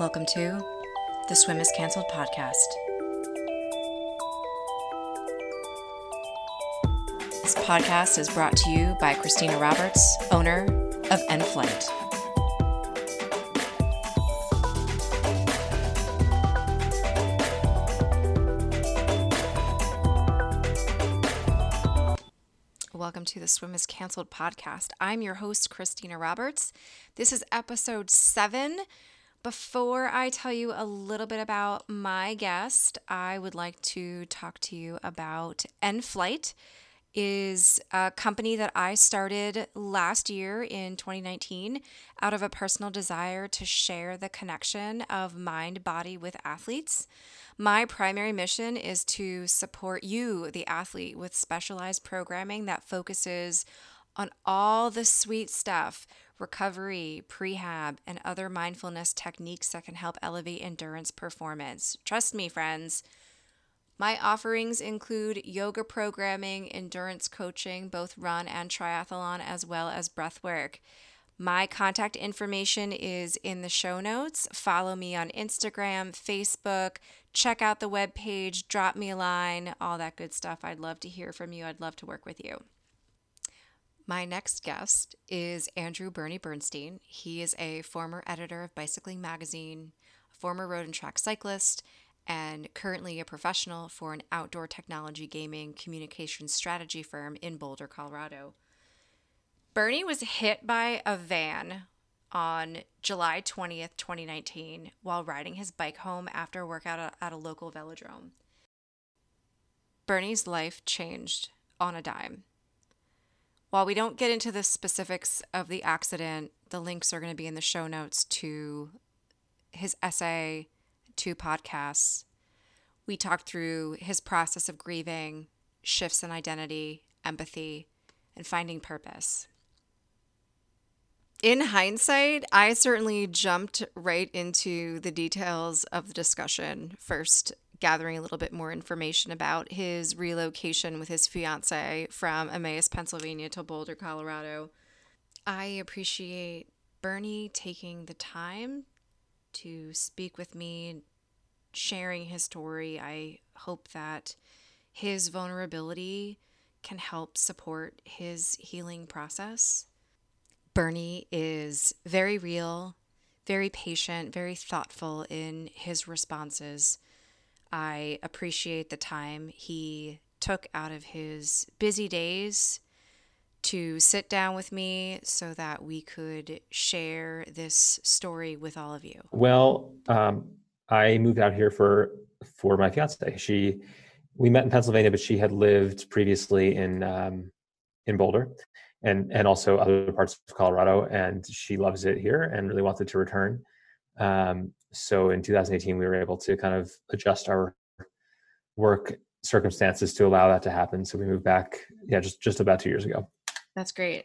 Welcome to the Swim is Cancelled podcast. This podcast is brought to you by Christina Roberts, owner of EnFlyte. Welcome to the Swim is Cancelled podcast. I'm your host, Christina Roberts. This is episode seven. Before I tell you a little bit about my guest, I would like to talk to you about EnFlyte is a company that I started last year in 2019 out of a personal desire to share the connection of mind body with athletes. My primary mission is to support you, the athlete, with specialized programming that focuses on all the sweet stuff recovery, prehab, and other mindfulness techniques that can help elevate endurance performance. Trust me, friends. My offerings include yoga programming, endurance coaching, both run and triathlon, as well as breath work. My contact information is in the show notes. Follow me on Instagram, Facebook, check out the webpage, drop me a line, all that good stuff. I'd love to hear from you. I'd love to work with you. My next guest is Andrew Bernie Bernstein. He is a former editor of Bicycling Magazine, a former road and track cyclist, and currently a professional for an outdoor technology gaming communications strategy firm in Boulder, Colorado. Bernie was hit by a van on July 20th, 2019, while riding his bike home after a workout at a local velodrome. Bernie's life changed on a dime. While we don't get into the specifics of the accident, the links are going to be in the show notes to his essay, two podcasts. We talked through his process of grieving, shifts in identity, empathy, and finding purpose in hindsight, I certainly jumped right into the details of the discussion, first gathering a little bit more information about his relocation with his fiance from Emmaus, Pennsylvania to Boulder, Colorado. I appreciate Bernie taking the time to speak with me, sharing his story. I hope that his vulnerability can help support his healing process. Bernie is very real, very patient, very thoughtful in his responses. I appreciate the time he took out of his busy days to sit down with me so that we could share this story with all of you. Well, um, I moved out here for for my fiance. She we met in Pennsylvania, but she had lived previously in um, in Boulder, and and also other parts of Colorado. And she loves it here and really wanted to return. Um, so in 2018, we were able to kind of adjust our work circumstances to allow that to happen. So we moved back, yeah, just just about two years ago. That's great.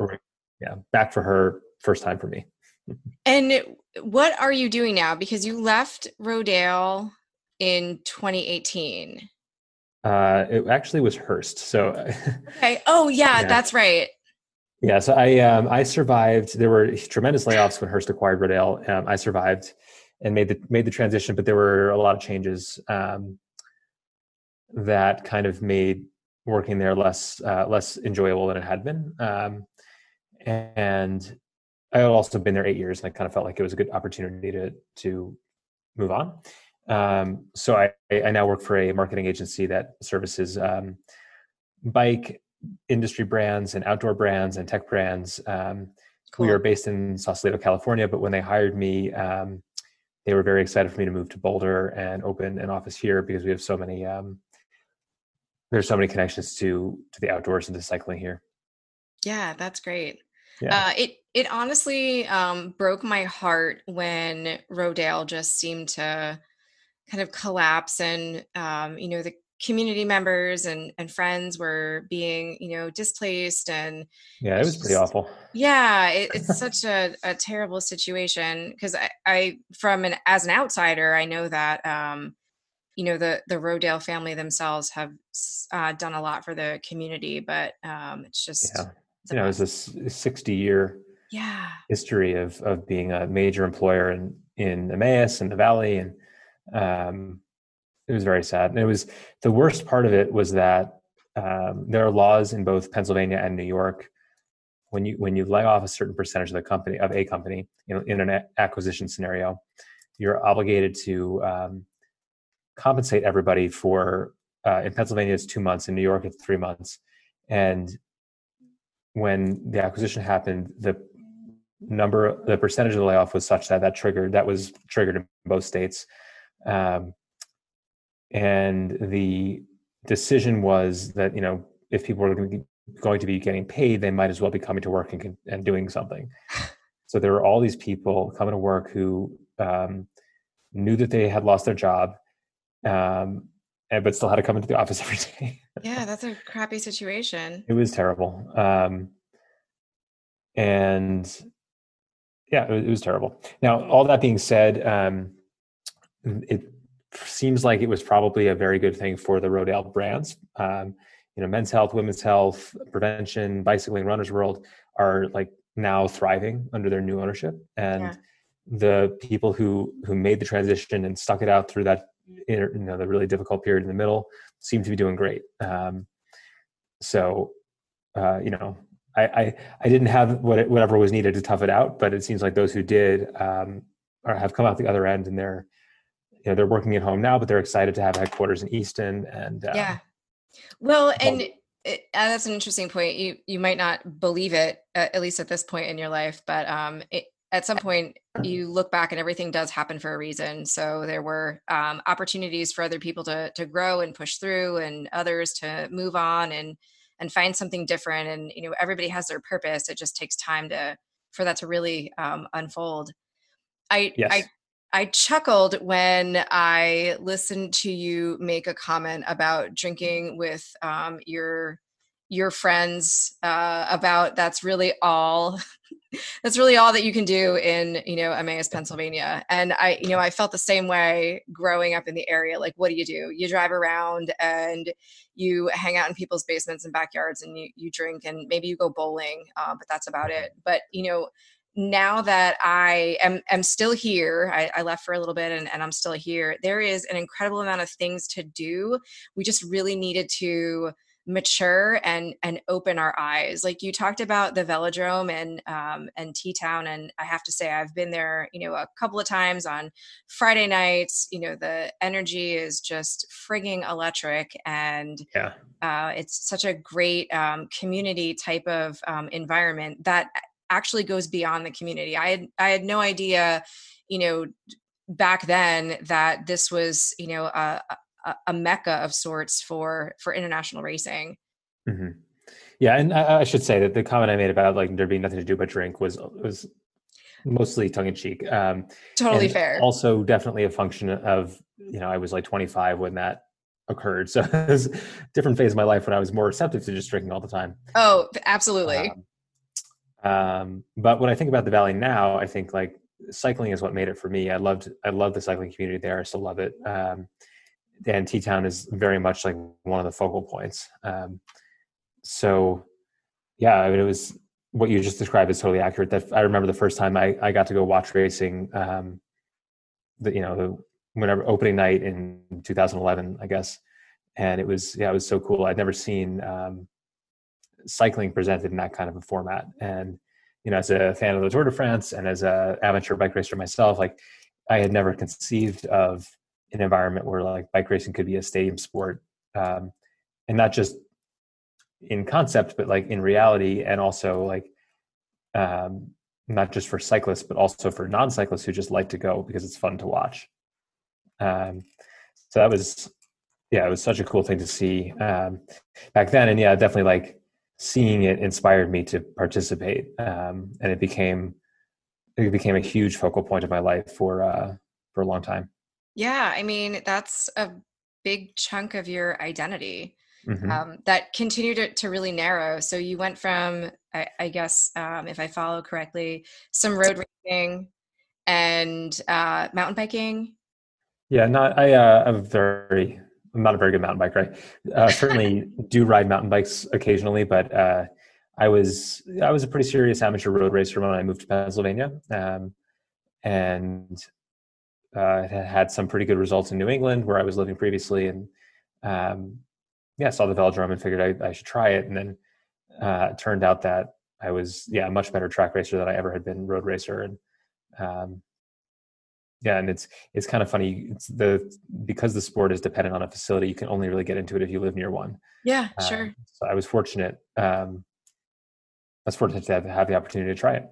Yeah, back for her, first time for me. and what are you doing now? Because you left Rodale in 2018. Uh, it actually was Hearst. So okay. Oh yeah, yeah, that's right. Yeah, so I um, I survived. There were tremendous layoffs when Hearst acquired Rodale. Um, I survived and made the made the transition, but there were a lot of changes um, that kind of made working there less uh, less enjoyable than it had been. Um, and I had also been there eight years, and I kind of felt like it was a good opportunity to to move on. Um, so I, I now work for a marketing agency that services um, bike industry brands and outdoor brands and tech brands. Um, cool. We are based in Sausalito, California, but when they hired me, um, they were very excited for me to move to Boulder and open an office here because we have so many. Um, there's so many connections to to the outdoors and to cycling here. Yeah, that's great. Yeah. Uh, it it honestly um, broke my heart when Rodale just seemed to kind of collapse, and um, you know the community members and and friends were being you know displaced and yeah it was just, pretty awful. Yeah it, it's such a, a terrible situation because I, I from an as an outsider i know that um you know the the rodale family themselves have uh, done a lot for the community but um it's just yeah. you know it's a 60 year yeah. history of of being a major employer in in Emmaus and the Valley, and um, it was very sad. And it was the worst part of it was that um, there are laws in both Pennsylvania and New York when you when you lay off a certain percentage of the company of a company you know, in an acquisition scenario, you're obligated to um, compensate everybody for uh, in Pennsylvania it's two months, in New York it's three months, and when the acquisition happened, the number the percentage of the layoff was such that that triggered that was triggered in both states, um, and the decision was that you know if people were going to going to be getting paid, they might as well be coming to work and, and doing something. So there were all these people coming to work who um, knew that they had lost their job, um, and but still had to come into the office every day. yeah, that's a crappy situation. It was terrible, um, and yeah, it, it, was terrible. Now, all that being said, um, it seems like it was probably a very good thing for the Rodale brands. Um, you know, men's health, women's health, prevention, bicycling, runner's world are like now thriving under their new ownership, and yeah. the people who who made the transition and stuck it out through that you know the really difficult period in the middle seem to be doing great. Um, so, uh, you know, I, I, I didn't have what it, whatever was needed to tough it out, but it seems like those who did um, are, have come out the other end, and they're you know they're working at home now, but they're excited to have headquarters in Easton and uh, yeah. Well, and it, uh, that's an interesting point. You you might not believe it, uh, at least at this point in your life, but um, it, at some point you look back and everything does happen for a reason. So there were um, opportunities for other people to to grow and push through, and others to move on and and find something different. And you know, everybody has their purpose. It just takes time to for that to really um, unfold. I yes. I I chuckled when I listened to you make a comment about drinking with um, your your friends uh, about that's really all that's really all that you can do in you know Emmaus, Pennsylvania. And I you know I felt the same way growing up in the area. Like, what do you do? You drive around and you hang out in people's basements and backyards, and you you drink, and maybe you go bowling, uh, but that's about it. But you know now that I am, am still here, I, I left for a little bit and, and I'm still here, there is an incredible amount of things to do. We just really needed to mature and and open our eyes. Like you talked about the velodrome and um and t-town and i have to say i've been there you know a couple of times on friday nights. You know the energy is just frigging electric and yeah. uh, it's such a great um, community type of um, environment that actually goes beyond the community. I had I had no idea, you know, back then that this was, you know, a, a, a mecca of sorts for for international racing. Mm-hmm. Yeah, and I, I, should say that the comment I made about like there being nothing to do but drink was was mostly tongue in cheek. Um, totally fair. Also, definitely a function of you know I was like 25 when that occurred, so it was a different phase of my life when I was more receptive to just drinking all the time. Oh, absolutely. Um, um, but when I think about the valley now, I think like cycling is what made it for me. I loved I love the cycling community there. I still love it. Um, and T Town is very much like one of the focal points. Um, so yeah, I mean, it was what you just described is totally accurate. That I remember the first time I, I got to go watch racing. Um, the you know the whenever opening night in 2011, I guess, and it was yeah, it was so cool. I'd never seen um, cycling presented in that kind of a format. And you know, as a fan of the Tour de France and as a amateur bike racer myself, like I had never conceived of an environment where like bike racing could be a stadium sport, um, and not just in concept, but like in reality, and also like um, not just for cyclists, but also for non-cyclists who just like to go because it's fun to watch. Um, so that was, yeah, it was such a cool thing to see um, back then, and yeah, definitely like seeing it inspired me to participate, um, and it became it became a huge focal point of my life for uh, for a long time. Yeah, I mean that's a big chunk of your identity mm-hmm. um, that continued to, to, really narrow. So you went from, I, I guess, um, if I follow correctly, some road racing and uh, mountain biking. Yeah, not I. Uh, I'm very I'm not a very good mountain biker. I uh, certainly do ride mountain bikes occasionally, but uh, I was I was a pretty serious amateur road racer when I moved to Pennsylvania, um, and uh, had had some pretty good results in New England where I was living previously, and um, yeah, saw the velodrome and figured I, I should try it. And then uh, it turned out that I was yeah a much better track racer than I ever had been road racer, and um, yeah, and it's it's kind of funny. It's the because the sport is dependent on a facility, you can only really get into it if you live near one. Yeah, um, sure. So I was fortunate. Um, I was fortunate to have, have the opportunity to try it.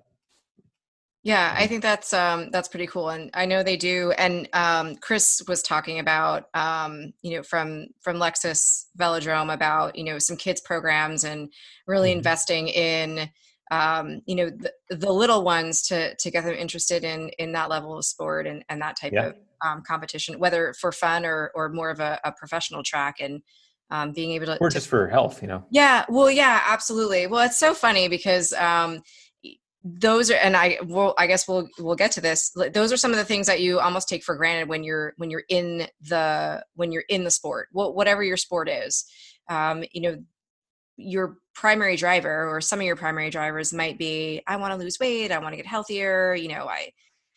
Yeah, I think that's um, that's pretty cool, and I know they do. And um, Chris was talking about um, you know from from Lexus Velodrome about you know some kids programs and really mm-hmm. investing in um, you know the, the, little ones to to get them interested in in that level of sport and and that type yeah. of um, competition whether for fun or or more of a, a professional track and um, being able to or just to, for health you know. Yeah well yeah absolutely. Well it's so funny because um those are and i will i guess we'll we'll get to this. Those are some of the things that you almost take for granted when you're when you're in the when you're in the sport whatever your sport is. Um, you know your primary driver or some of your primary drivers might be i want to lose weight i want to get healthier you know i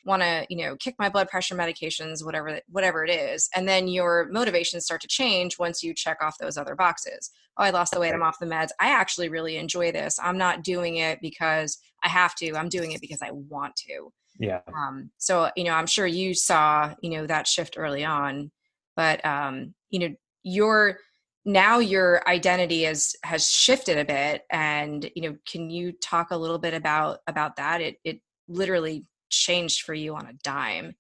want to you know kick my blood pressure medications whatever whatever it is. And then your motivations start to change once you check off those other boxes. Oh i lost the weight i'm off the meds. I actually really enjoy this. I'm not doing it because i have to. I'm doing it because i want to. Yeah. Um so you know i'm sure you saw you know that shift early on. But um you know your now your identity is has shifted a bit and you know can you talk a little bit about about that? It it literally changed for you on a dime.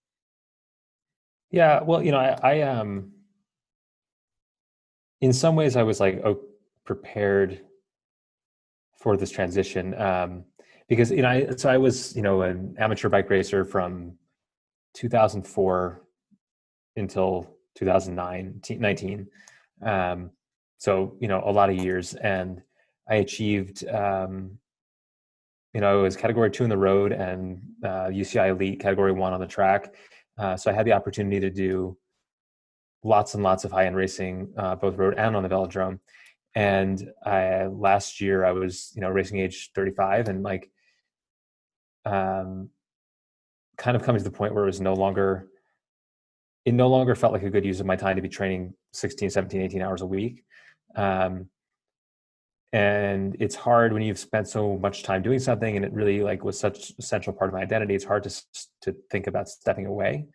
Yeah well you know i, I um in some ways i was like oh, prepared for this transition um because you know I, so i was you know an amateur bike racer from 2004 until 2009 19 um, so you know, a lot of years, and I achieved. Um, you know, I was category two in the road and uh, UCI Elite category one on the track. Uh, so I had the opportunity to do lots and lots of high end racing, uh, both road and on the velodrome. And I, last year I was, you know, racing age 35 and like, um, kind of coming to the point where it was no longer it no longer felt like a good use of my time to be training 16 17 18 hours a week um, and it's hard when you've spent so much time doing something and it really like was such a central part of my identity it's hard to to think about stepping away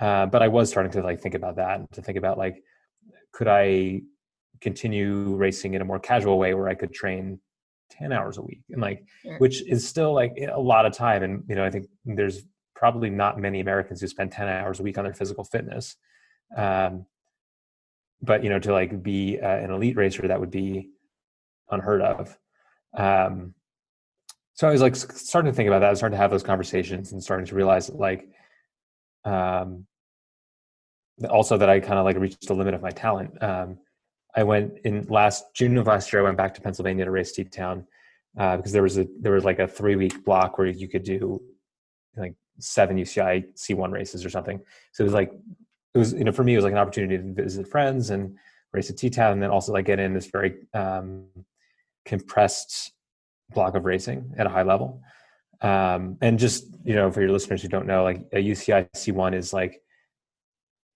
uh, but i was starting to like think about that and to think about like could i continue racing in a more casual way where i could train 10 hours a week and like sure. which is still like a lot of time and you know i think there's probably not many Americans who spend 10 hours a week on their physical fitness. Um, but you know, to like be uh, an elite racer, that would be unheard of. Um, so I was like starting to think about that. I was starting to have those conversations and starting to realize like, um, also that I kind of like reached the limit of my talent. Um, I went in last June of last year. I went back to Pennsylvania to race T-Town uh, because there was a there was like a three week block where you could do like seven UCI C1 races or something. So it was like, it was, you know, for me, it was like an opportunity to visit friends and race at T-Town and then also like get in this very um, compressed block of racing at a high level. Um, and just, you know, for your listeners who don't know, like a UCI C1 is like,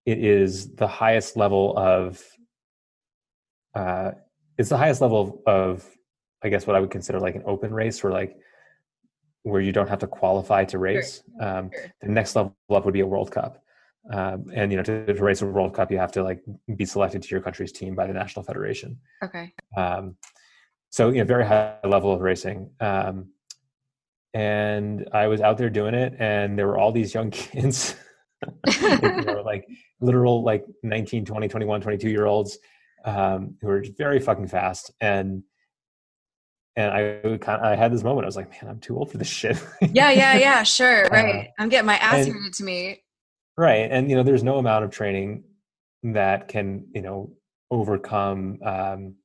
it is the highest level of, uh, it's the highest level of, of, I guess what I would consider like an open race or like where you don't have to qualify to race. Sure. Um, sure. The next level up would be a World Cup. Um, and you know, to, to, race a World Cup, you have to like be selected to your country's team by the national federation. Okay. Um, so you know, very high level of racing. Um, and I was out there doing it, and there were all these young kids, you know, like literal like 19, 20, 21, 22 year olds um, who were very fucking fast. And and I kind of, I had this moment. I was like, man, I'm too old for this shit. yeah, yeah, yeah. Sure, right. Uh, I'm getting my ass handed to me. Right, and you know, there's no amount of training that can you know overcome um,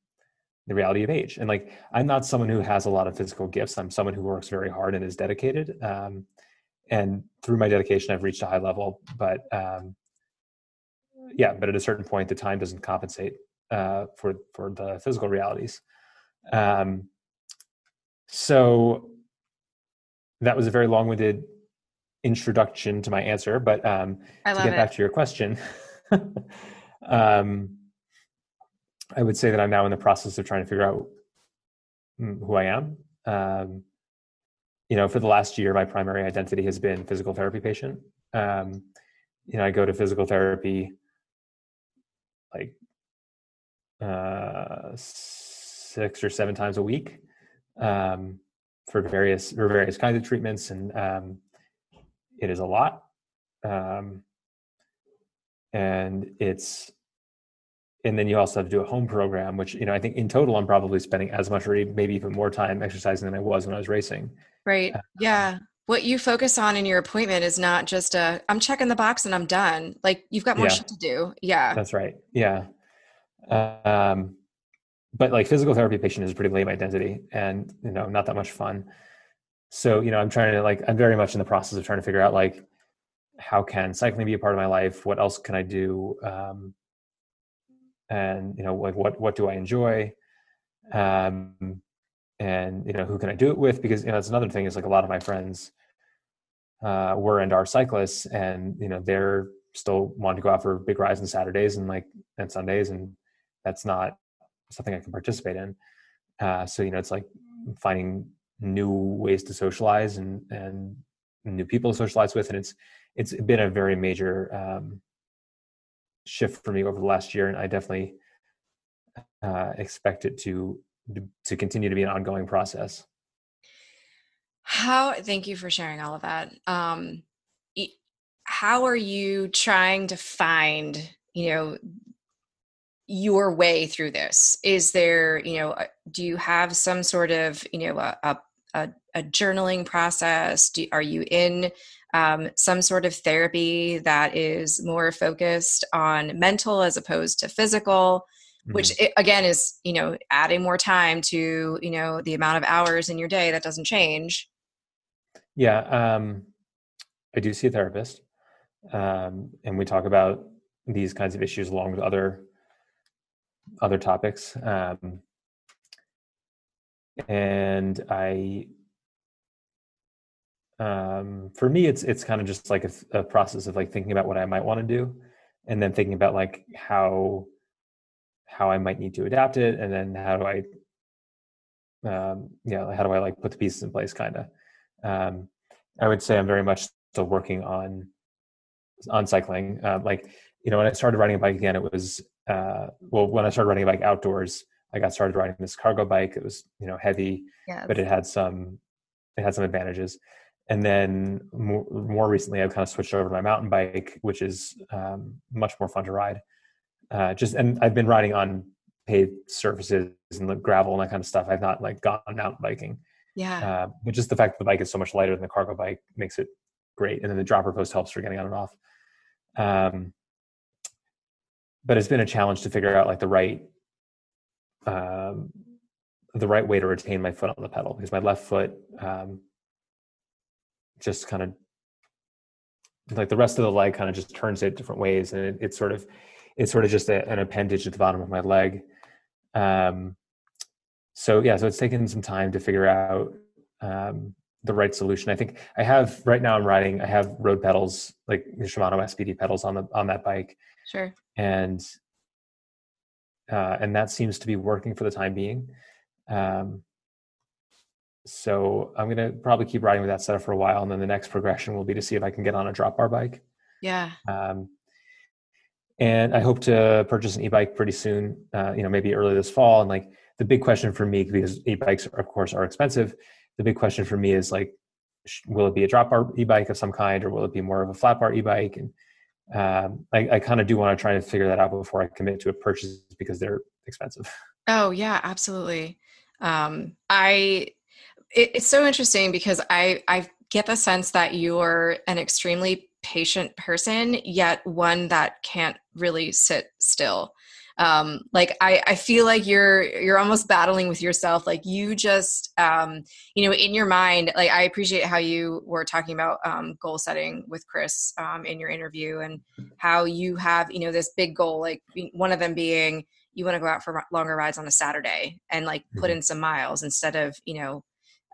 the reality of age. And like, I'm not someone who has a lot of physical gifts. I'm someone who works very hard and is dedicated. Um, and through my dedication, I've reached a high level. But um, yeah, but at a certain point, the time doesn't compensate uh, for for the physical realities. Um, so that was a very long-winded introduction to my answer, but um, to get it. back to your question, um, I would say that I'm now in the process of trying to figure out who I am. Um, you know, for the last year, my primary identity has been physical therapy patient. Um, you know, I go to physical therapy like uh, six or seven times a week um, for various for various kinds of treatments, and um, it is a lot. Um, and it's and then you also have to do a home program, which you know I think in total I'm probably spending as much or maybe even more time exercising than I was when I was racing. Right. Uh, yeah. What you focus on in your appointment is not just a I'm checking the box and I'm done. Like you've got more yeah. shit to do. Yeah. That's right. Yeah. Um, but like physical therapy patient is pretty lame identity and you know not that much fun. So you know I'm trying to like I'm very much in the process of trying to figure out like how can cycling be a part of my life? What else can I do? Um, and you know like what what do i enjoy um and you know who can i do it with because you know that's another thing is like a lot of my friends uh were and are cyclists and you know they're still wanting to go out for big rides on saturdays and like and sundays and that's not something i can participate in uh so you know it's like finding new ways to socialize and and new people to socialize with and it's it's been a very major um shift for me over the last year, and I definitely uh, expect it to to continue to be an ongoing process. How? Thank you for sharing all of that. Um, how are you trying to find, you know, your way through this? Is there, you know, uh, do you have some sort of, you know, a, a, a journaling process? Do, are you in um, some sort of therapy that is more focused on mental as opposed to physical mm-hmm. which it, again is you know adding more time to you know the amount of hours in your day that doesn't change yeah um, i do see a therapist um, and we talk about these kinds of issues along with other other topics um, and i um, for me it's it's kind of just like a, a, process of like thinking about what i might want to do and then thinking about like how how i might need to adapt it and then how do i um yeah how do i like put the pieces in place kind of um i would say i'm very much still working on on cycling. Uh, like you know when i started riding a bike again it was uh well when i started riding a bike outdoors i got started riding this cargo bike. It was you know heavy yes. but it had some it had some advantages. And then more, more, recently i've kind of switched over to my mountain bike which is um, much more fun to ride. Uh, just and i've been riding on paved surfaces and the gravel and that kind of stuff. I've not like gone mountain biking. Yeah. Uh, but just the fact that the bike is so much lighter than the cargo bike makes it great. And then the dropper post helps for getting on and off. Um, but it's been a challenge to figure out like the right um, the right way to retain my foot on the pedal because my left foot um, just kind of like the rest of the leg kind of just turns it different ways and it, it's sort of it's sort of just a, an appendage at the bottom of my leg. Um so yeah so it's taken some time to figure out um the right solution. I think i have right now i'm riding i have road pedals like the shimano spd pedals on the on that bike. Sure. And uh and that seems to be working for the time being um so I'm gonna probably keep riding with that setup for a while, and then the next progression will be to see if I can get on a drop bar bike. Yeah. Um, and I hope to purchase an e-bike pretty soon. Uh, you know, maybe early this fall. And like the big question for me, because e-bikes of course are expensive, the big question for me is like, will it be a drop bar e-bike of some kind, or will it be more of a flat bar e-bike? And um, I, I kind of do want to try to figure that out before I commit to a purchase because they're expensive. Oh yeah, absolutely. Um, I it, it's so interesting because I I get the sense that you're an extremely patient person, yet one that can't really sit still. Um, like I, I feel like you're you're almost battling with yourself. Like you just um, you know in your mind. Like I appreciate how you were talking about um, goal setting with Chris um, in your interview and how you have you know this big goal. Like one of them being you want to go out for longer rides on a Saturday and like put mm-hmm. in some miles instead of you know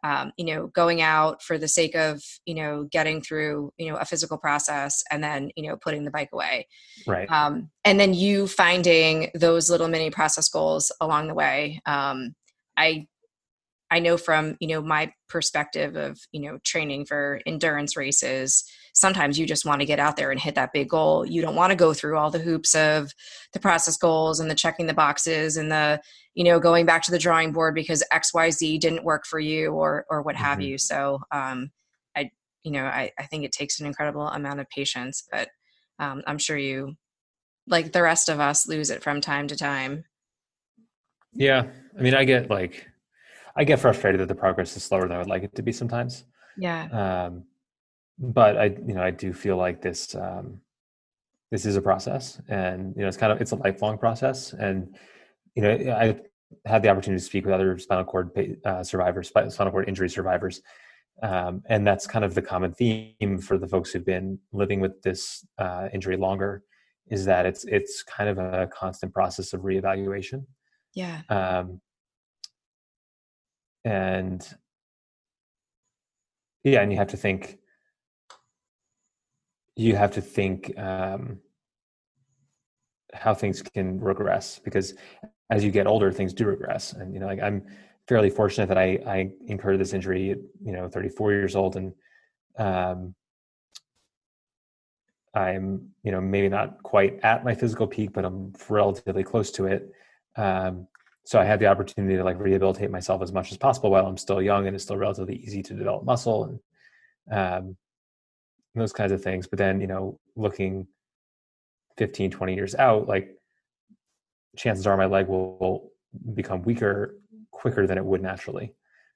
um, you know going out for the sake of you know getting through you know a physical process and then you know putting the bike away. Right. Um, and then you finding those little mini process goals along the way um, i i know from you know my perspective of you know training for endurance races sometimes you just want to get out there and hit that big goal. You don't want to go through all the hoops of the process goals and the checking the boxes and the you know going back to the drawing board because xyz didn't work for you or or what have mm-hmm. you. So um i you know I, I think it takes an incredible amount of patience but um, i'm sure you like the rest of us lose it from time to time. Yeah. I mean i get like i get frustrated that the progress is slower than i would like it to be sometimes. Yeah. Um but i you know i do feel like this um this is a process and you know it's kind of it's a lifelong process and you know, I had the opportunity to speak with other spinal cord uh, survivors, spinal cord injury survivors, um, and that's kind of the common theme for the folks who've been living with this uh, injury longer, is that it's it's kind of a constant process of reevaluation. Yeah. Um, and yeah, and you have to think. You have to think um, how things can regress because as you get older, things do regress. And you know, like I'm fairly fortunate that I I incurred this injury at you know 34 years old, and um, I'm you know maybe not quite at my physical peak, but I'm relatively close to it. Um, so I had the opportunity to like rehabilitate myself as much as possible while I'm still young and it's still relatively easy to develop muscle and um, those kinds of things. But then you know, looking 15, 20 years out, like chances are my leg will, will become weaker quicker than it would naturally.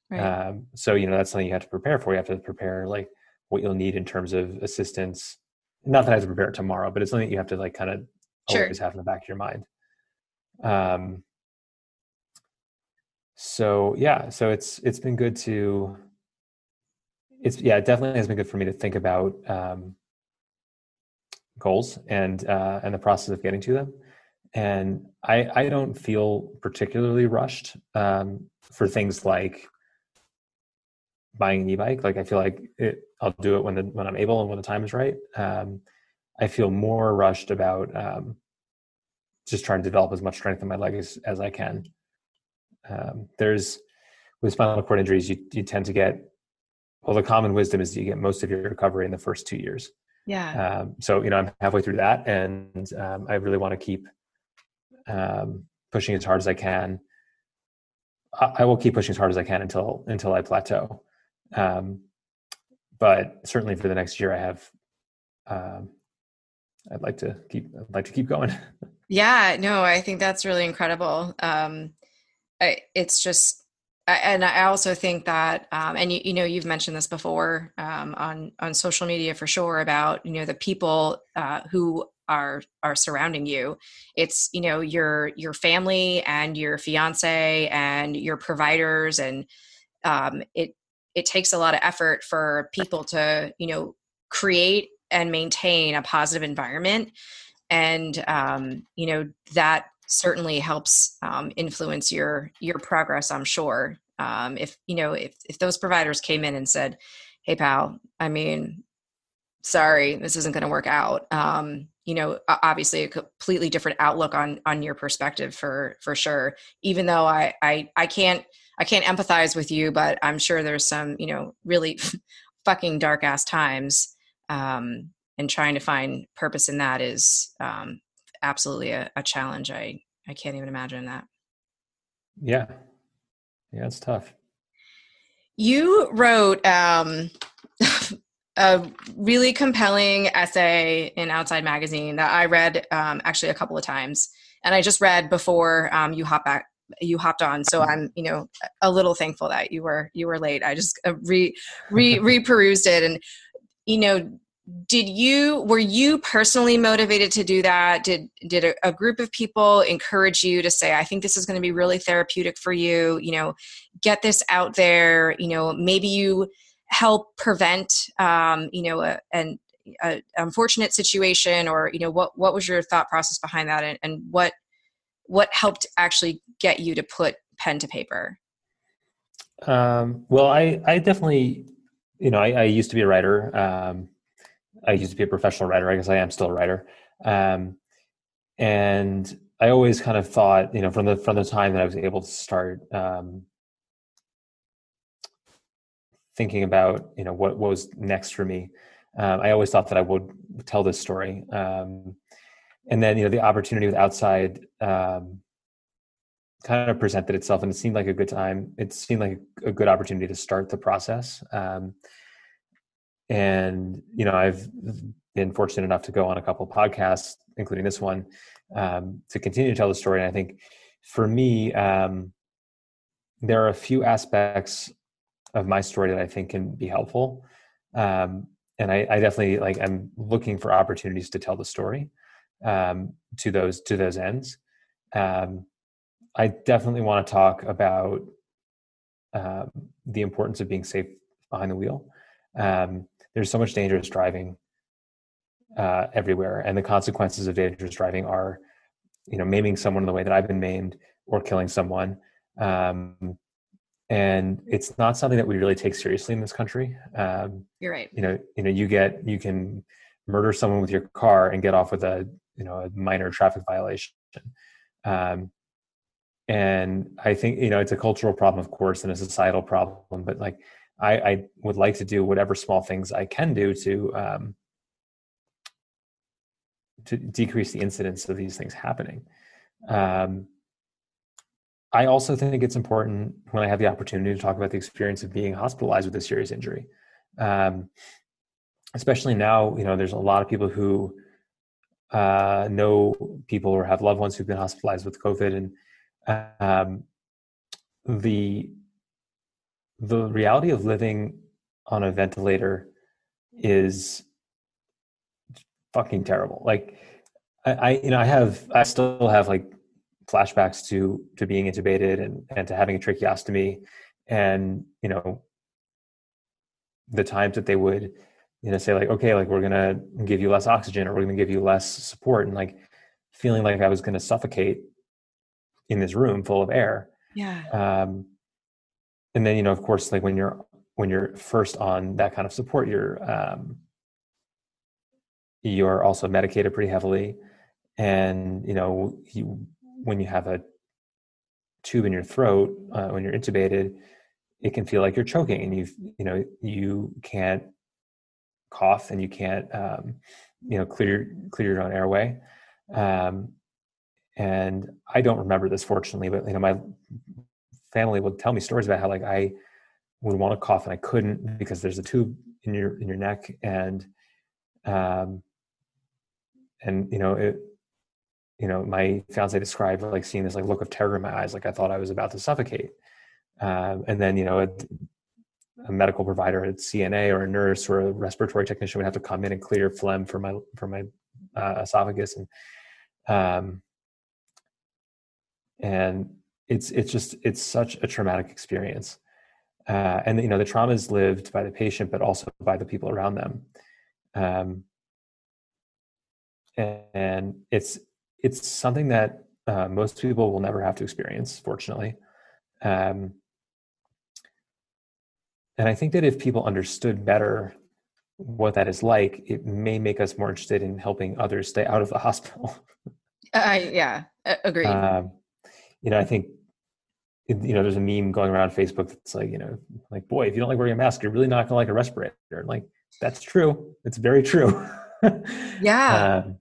Right. Um, so you know that's something you have to prepare for. You have to prepare like what you'll need in terms of assistance. Not that I have to prepare it tomorrow, but it's something you have to like kind of sure. always have in the back of your mind. Um. So yeah, so it's it's been good to. It's yeah, it definitely has been good for me to think about um, goals and uh, and the process of getting to them and I I don't feel particularly rushed um, for things like buying an e-bike. Like I feel like it, I'll do it when the when I'm able and when the time is right. Um, I feel more rushed about um, just trying to develop as much strength in my leg as, as I can. Um, there's with spinal cord injuries, you you tend to get well. The common wisdom is you get most of your recovery in the first two years. Yeah. Um, so you know I'm halfway through that, and um, I really want to keep um, pushing as hard as I can. I, I, will keep pushing as hard as I can until until I plateau. Um, but certainly for the next year, I have. Um, I'd like to keep. I'd like to keep going. yeah, no, I think that's really incredible. Um, I, it's just and I also think that, um, and you, you know, you've mentioned this before um, on on social media for sure about you know the people uh, who are are surrounding you. It's you know your your family and your fiance and your providers and um, it it takes a lot of effort for people to you know create and maintain a positive environment. And um, you know that certainly helps um, influence your your progress i'm sure. Um, if you know if if those providers came in and said hey pal i mean sorry this isn't going to work out um, you know obviously a completely different outlook on on your perspective for for sure. Even though i i i can't i can't empathize with you but i'm sure there's some you know really fucking dark ass times um and trying to find purpose in that is um absolutely a, a challenge. I i can't even imagine that. Yeah. Yeah it's tough. You wrote um a really compelling essay in Outside Magazine that I read um, actually a couple of times, and I just read before um, you hop back you hopped on. So i'm you know a little thankful that you were you were late. I just uh, re re reperused it and you know did you were you personally motivated to do that did did a, a group of people encourage you to say i think this is going to be really therapeutic for you you know get this out there you know maybe you help prevent um, you know a, an a unfortunate situation or you know what what was your thought process behind that and, and what what helped actually get you to put pen to paper Um, well, I, I definitely, you know, I, I used to be a writer. Um, I used to be a professional writer. I guess I am still a writer. Um, and I always kind of thought, you know, from the from the time that I was able to start um, thinking about, you know, what, what was next for me, um, I always thought that I would tell this story. Um, and then, you know, the opportunity with outside um, kind of presented itself, and it seemed like a good time. It seemed like a good opportunity to start the process. Um, and you know, I've been fortunate enough to go on a couple podcasts, including this one, um, to continue to tell the story. And I think for me, um, there are a few aspects of my story that I think can be helpful. Um, and I, I, definitely like I'm looking for opportunities to tell the story um, to those to those ends. Um, I definitely want to talk about um, the importance of being safe behind the wheel. Um, there's so much dangerous driving uh, everywhere, and the consequences of dangerous driving are, you know, maiming someone in the way that I've been maimed or killing someone. Um, and it's not something that we really take seriously in this country. Um, You're right. You know, you know, you get you can murder someone with your car and get off with a you know a minor traffic violation. Um, and I think you know it's a cultural problem, of course, and a societal problem. But like, I, I would like to do whatever small things I can do to um, to decrease the incidence of these things happening. Um, I also think it's important when I have the opportunity to talk about the experience of being hospitalized with a serious injury. Um, especially now, you know, there's a lot of people who uh, know people or have loved ones who've been hospitalized with COVID, and um, the the reality of living on a ventilator is fucking terrible. Like, I, I you know, I have, I still have like flashbacks to to being intubated and and to having a tracheostomy and you know the times that they would you know say like okay like we're gonna give you less oxygen or we're gonna give you less support and like feeling like i was gonna suffocate in this room full of air yeah um and then you know of course like when you're when you're first on that kind of support you're um you're also medicated pretty heavily. And you know you when you have a tube in your throat uh, when you're intubated it can feel like you're choking and you've you know you can't cough and you can't um, you know clear clear your own airway. Um, and i don't remember this fortunately but you know my family would tell me stories about how like i would want to cough and i couldn't because there's a tube in your in your neck and um and you know it you know, my fiance described like seeing this like look of terror in my eyes, like I thought I was about to suffocate. Um, and then, you know, a, a, medical provider, a CNA or a nurse or a respiratory technician would have to come in and clear phlegm for my for my uh, esophagus, and um, and it's it's just it's such a traumatic experience. Uh, and you know the trauma is lived by the patient, but also by the people around them. Um, and it's it's something that uh, most people will never have to experience, fortunately. Um, and I think that if people understood better what that is like, it may make us more interested in helping others stay out of the hospital. I yeah, agreed. Um, you know, I think you know, there's a meme going around Facebook that's like, you know, like, boy, if you don't like wearing a mask, you're really not gonna like a respirator. Like, that's true. It's very true. yeah. Um,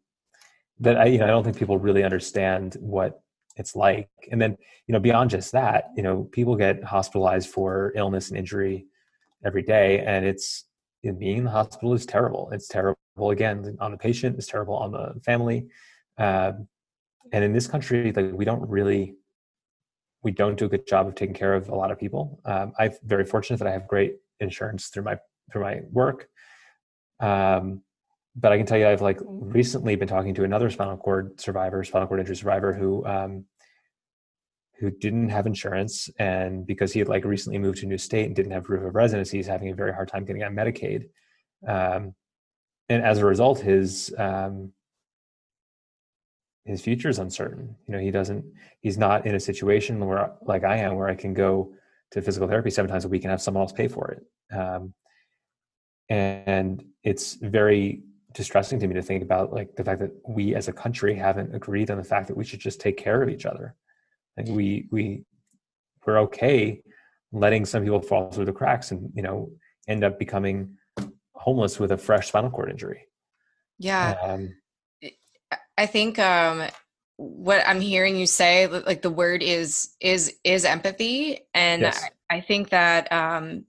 that I, you know, I don't think people really understand what it's like. And then, you know, beyond just that, you know, people get hospitalized for illness and injury every day, and it's you know, being in the hospital is terrible. It's terrible again on the patient. It's terrible on the family. Uh, and in this country, like we don't really, we don't do a good job of taking care of a lot of people. Um, I'm very fortunate that I have great insurance through my through my work. Um, but I can tell you, I've like recently been talking to another spinal cord survivor, spinal cord injury survivor, who um, who didn't have insurance, and because he had like recently moved to a new state and didn't have proof of residency, he's having a very hard time getting on Medicaid, um, and as a result, his um, his future is uncertain. You know, he doesn't, he's not in a situation where like I am, where I can go to physical therapy seven times a week and have someone else pay for it. Um, and it's very distressing to me to think about like the fact that we as a country haven't agreed on the fact that we should just take care of each other. Like we we we're okay letting some people fall through the cracks and you know end up becoming homeless with a fresh spinal cord injury. Yeah. Um, I think um, what I'm hearing you say, like the word is is is empathy, and yes. I, I, think that um,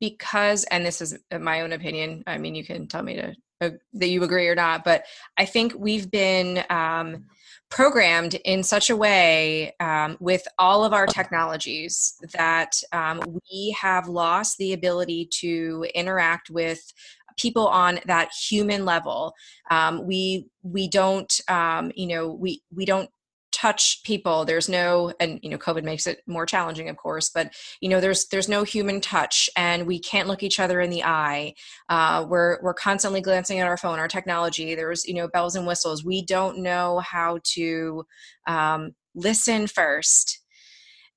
because, and this is my own opinion. I mean, you can tell me to uh, that you agree or not, but I think we've been um, programmed in such a way um, with all of our technologies that um, we have lost the ability to interact with people on that human level. Um, we we don't um, you know we we don't touch people. There's no and you know covid makes it more challenging of course but you know there's there's no human touch and we can't look each other in the eye. Uh, we're we're constantly glancing at our phone our technology. There's you know bells and whistles. We don't know how to um, listen first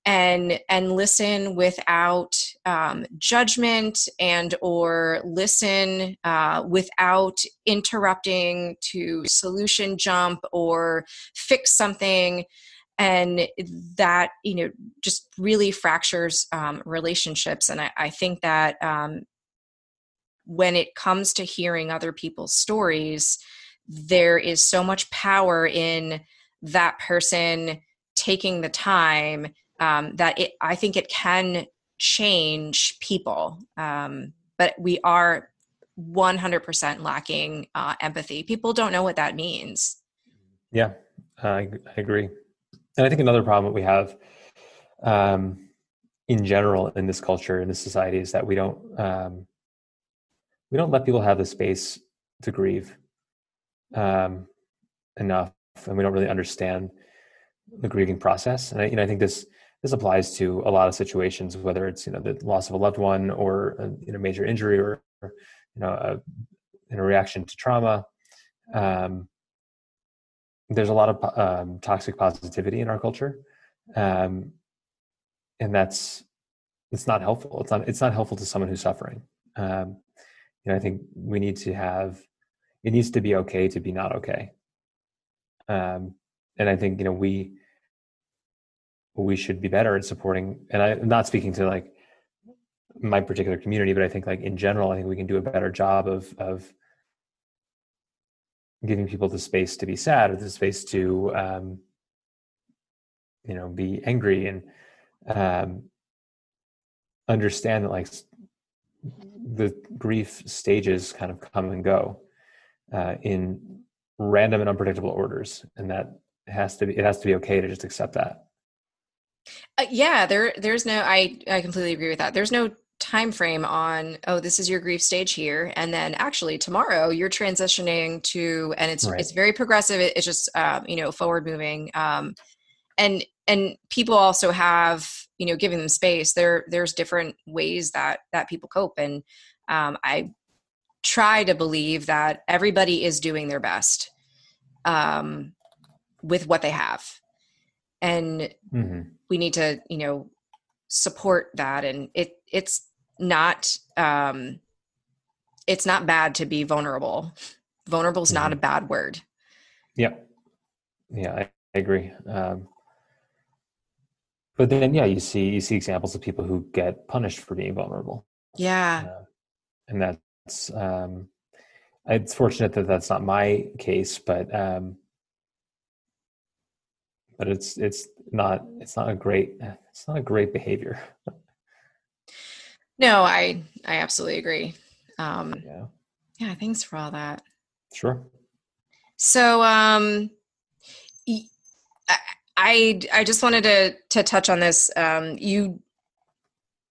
and and listen without um, judgment and or listen uh, without interrupting to solution jump or fix something. And that you know just really fractures um, relationships. And I, I think that um, when it comes to hearing other people's stories there is so much power in that person taking the time um, that it i think it can change people. Um, but we are 100% lacking uh, empathy. People don't know what that means. Yeah I, I agree. And i think another problem that we have um, in general in this culture in this society is that we don't um, we don't let people have the space to grieve um, enough and we don't really understand the grieving process. And I, you know, I think this this applies to a lot of situations, whether it's you know the loss of a loved one or a you know major injury or you know a, in a reaction to trauma. Um, there's a lot of um, toxic positivity in our culture, um, and that's it's not helpful. It's not it's not helpful to someone who's suffering. Um, you know, I think we need to have it needs to be okay to be not okay. Um, and I think you know we we should be better at supporting and i'm not speaking to like my particular community but i think like in general i think we can do a better job of of giving people the space to be sad or the space to um you know be angry and um understand that like the grief stages kind of come and go uh, in random and unpredictable orders and that has to be it has to be okay to just accept that uh, yeah, there there's no I I completely agree with that. There's no time frame on oh this is your grief stage here and then actually tomorrow you're transitioning to and it's right. it's very progressive it, it's just um, you know forward moving um, and and people also have you know giving them space there there's different ways that that people cope and um, i try to believe that everybody is doing their best um, with what they have and mm-hmm we need to you know support that. And it it's not um it's not bad to be vulnerable. Vulnerable is mm-hmm. not a bad word. Yeah yeah i, I agree. Um but then yeah you see you see examples of people who get punished for being vulnerable. Yeah. Uh, and that's um it's fortunate that that's not my case but um but it's it's not it's not a great it's not a great behavior. No i i absolutely agree. Um yeah. yeah thanks for all that. Sure. So um i i just wanted to to touch on this. Um you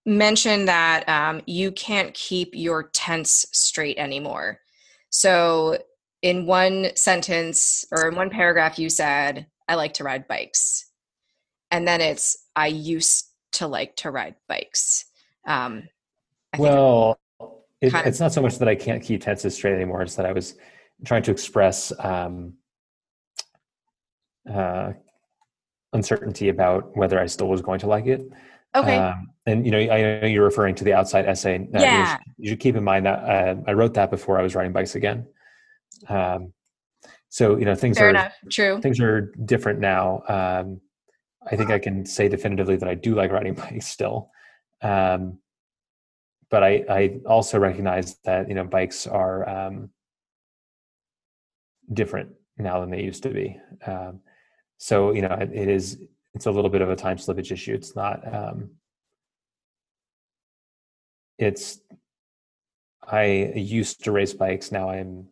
mentioned that um you can't keep your tense straight anymore. So in one sentence or in one paragraph you said I like to ride bikes. And then it's I used to like to ride bikes. Um, well, it, it's not so much that I can't keep tenses straight anymore. It's that I was trying to express um, uh, uncertainty about whether I still was going to like it. Okay. Um, and you know, I know you're referring to the outside essay. Uh, you Yeah. should- You should keep in mind that uh, I wrote that before I was riding bikes again. Um, so you know, things Fair are enough. True. things are different now. Um, I think I can say definitively that I do like riding bikes still. Um, but I, I also recognize that you know bikes are um, different now than they used to be. Um, so you know it, it is it's a little bit of a time slippage issue. It's not. Um, it's I used to race bikes. Now I'm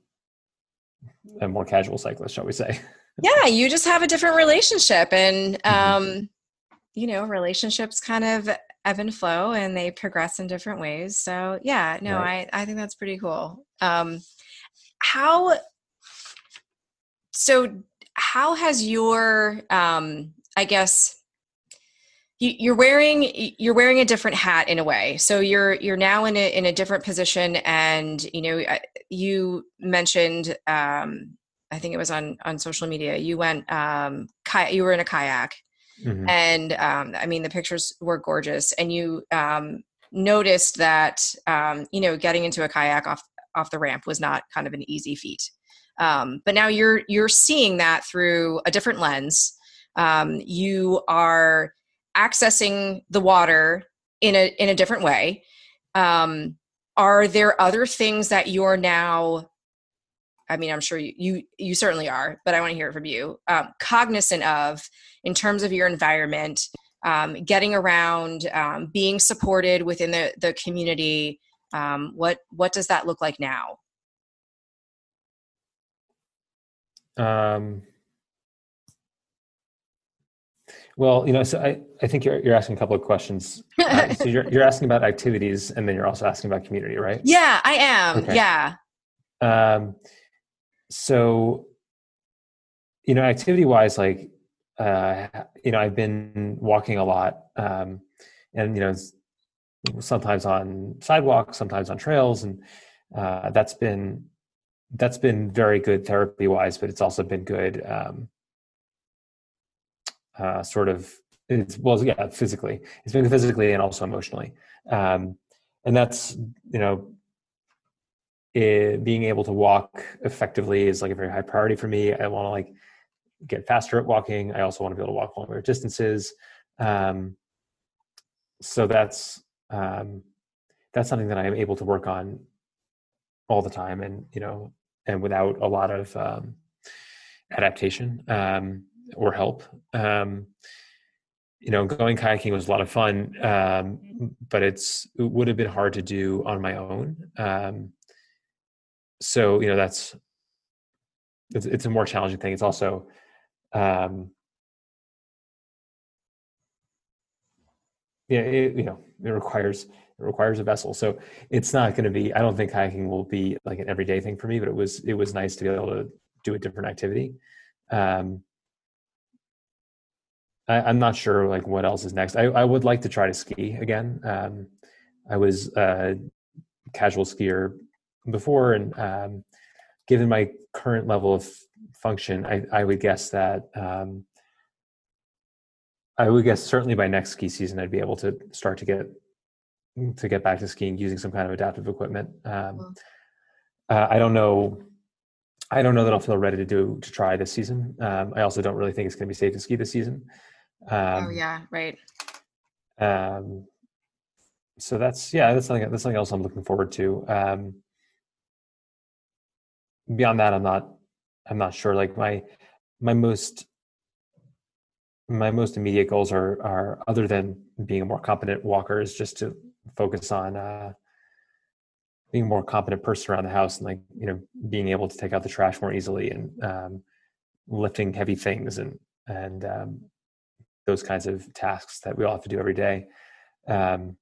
a more casual cyclist, shall we say? Yeah, you just have a different relationship, and Mhm. um, you know, relationships kind of ebb and flow, and they progress in different ways. So, yeah, no, Right. I I think that's pretty cool. Um, how so? How has your um, I guess you're wearing you're wearing a different hat in a way. So you're you're now in a in a different position and you know you mentioned um i think it was on on social media you went um ki- you were in a kayak. Mhm. and um i mean the pictures were gorgeous. And you um noticed that um you know getting into a kayak off off the ramp was not kind of an easy feat. Um but now you're you're seeing that through a different lens. Um you are accessing the water in a in a different way. Um are there other things that you're now i mean i'm sure you you, you certainly are but i want to hear it from you. Um, cognizant of in terms of your environment um, getting around um, being supported within the the community um, what what does that look like now? Um, well, you know, so I, I think you're, you're asking a couple of questions. Uh, so you're, you're asking about activities and then you're also asking about community, right? yeah i am Okay. yeah Um, so, you know, activity wise, like, uh, you know, I've been walking a lot, um, and, you know, sometimes on sidewalks, sometimes on trails. And, uh, that's been, that's been very good therapy wise, but it's also been good, um, uh, sort of, it's, well, yeah, physically, it's been physically and also emotionally. Um, and that's, you know, it, being able to walk effectively is like a very high priority for me. I want to like get faster at walking. I also want to be able to walk longer distances. Um, so that's um, that's something that I am able to work on all the time, and you know, and without a lot of um, adaptation um, or help. Um, you know, going kayaking was a lot of fun, um, but it's it would have been hard to do on my own. Um, so you know that's it's, it's a more challenging thing it's also um yeah it, you know it requires it requires a vessel so it's not going to be i don't think kayaking will be like an everyday thing for me but it was it was nice to be able to do a different activity um I, i'm not sure like what else is next i, I would like to try to ski again um i was a casual skier before and um given my current level of function, I, I would guess that um, I would guess certainly by next ski season I'd be able to start to get to get back to skiing using some kind of adaptive equipment. Um, uh, I don't know. I don't know that I'll feel ready to do to try this season. Um, I also don't really think it's going to be safe to ski this season. Um, oh yeah right um, so that's yeah, that's something that's something else I'm looking forward to. Um, beyond that, I'm not I'm not sure. Like my my most my most immediate goals are are other than being a more competent walker is just to focus on uh, being a more competent person around the house and like you know being able to take out the trash more easily and um, lifting heavy things and and um, those kinds of tasks that we all have to do every day um,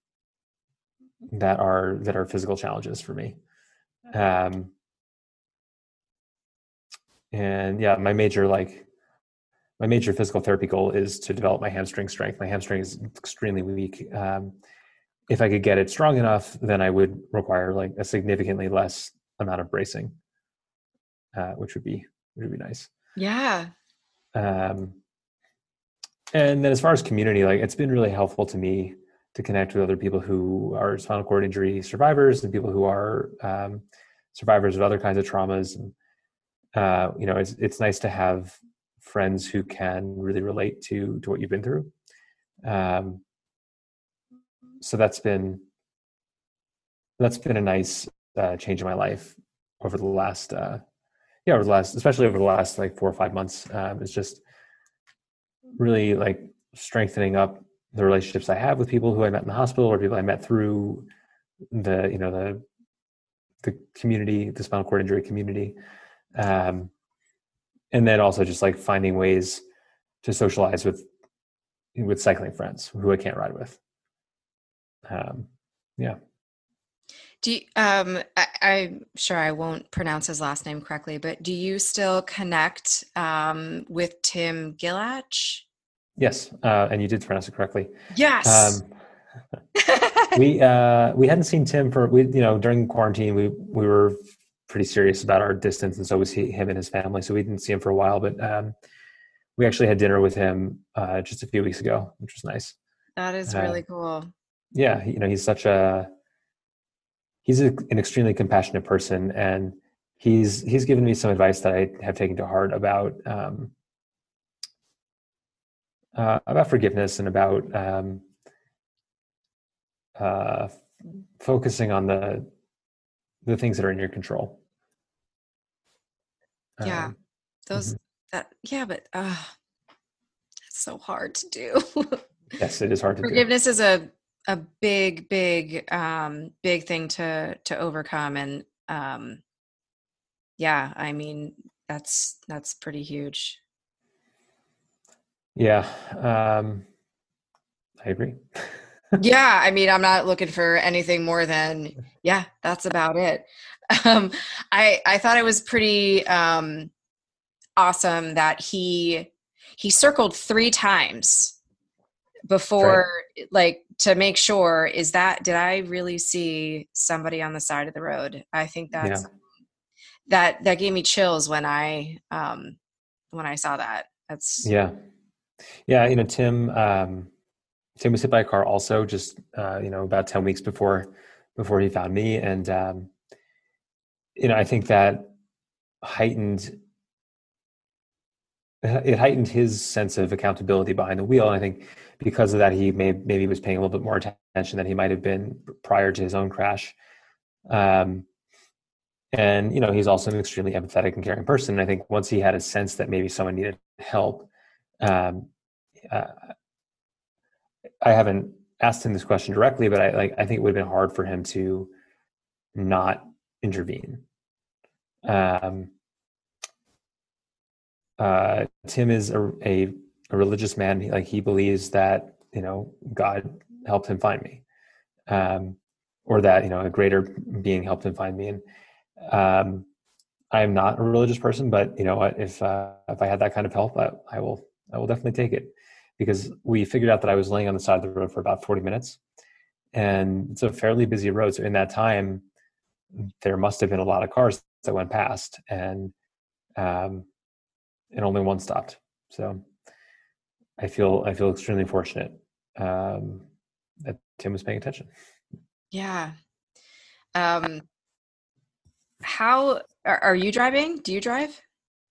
that are that are physical challenges for me. Um, and yeah my major like my major physical therapy goal is to develop my hamstring strength. My hamstring is extremely weak. Um, if i could get it strong enough then i would require like a significantly less amount of bracing uh, which would be which would be nice. Yeah. Um, and then as far as community like it's been really helpful to me to connect with other people who are spinal cord injury survivors and people who are um, survivors of other kinds of traumas. And, uh, you know, it's it's nice to have friends who can really relate to to what you've been through. Um, so that's been that's been a nice uh, change in my life over the last uh, yeah over the last especially over the last like four or five months. Um, it's just really like strengthening up the relationships I have with people who I met in the hospital or people I met through the you know the the community, the spinal cord injury community, um, and then also just like finding ways to socialize with with cycling friends who I can't ride with. Um, yeah. Do you, um, I, am sure I won't pronounce his last name correctly, but do you still connect um, with Tim Gilach? Yes, uh, and you did pronounce it correctly. Yes. Um, we uh, we hadn't seen Tim for we you know during quarantine we we were pretty serious about our distance, and so was he, him and his family. So we didn't see him for a while, but um, we actually had dinner with him uh, just a few weeks ago, which was nice. That is really uh, cool. Yeah, you know he's such a he's a, an extremely compassionate person, and he's he's given me some advice that I have taken to heart about. Um, uh, about forgiveness and about um, uh, focusing on the the things that are in your control. Yeah, um, those mm-hmm. that yeah, but uh, it's so hard to do. yes, it is hard to Forgiveness do. is a a big, big, um, big thing to to overcome, and um, yeah, I mean that's that's pretty huge. Yeah, um, I agree. yeah, I mean, I'm not looking for anything more than yeah, that's about it. Um, I I thought it was pretty um, awesome that he he circled three times before right. like to make sure is that did I really see somebody on the side of the road? I think that's yeah. that that gave me chills when I um when I saw that. That's yeah. Yeah, you know, Tim um Tim was hit by a car also, just uh, you know about ten weeks before before he found me, and um, you know I think that heightened it heightened his sense of accountability behind the wheel, and I think because of that he may maybe was paying a little bit more attention than he might have been prior to his own crash. Um, and you know he's also an extremely empathetic and caring person. And I think once he had a sense that maybe someone needed help, um, uh, I haven't asked him this question directly, but I like I think it would have been hard for him to not intervene. Um, uh, Tim is a, a, a religious man. He, like he believes that you know God helped him find me, um, or that you know a greater being helped him find me. And um, I am not a religious person, but you know if uh, if I had that kind of help, I, I will I will definitely take it because we figured out that I was laying on the side of the road for about 40 minutes. And it's a fairly busy road. So in that time, there must have been a lot of cars that went past and um, and only one stopped. So I feel I feel extremely fortunate um, that Tim was paying attention. Yeah. Um, how are, are you driving? Do you drive?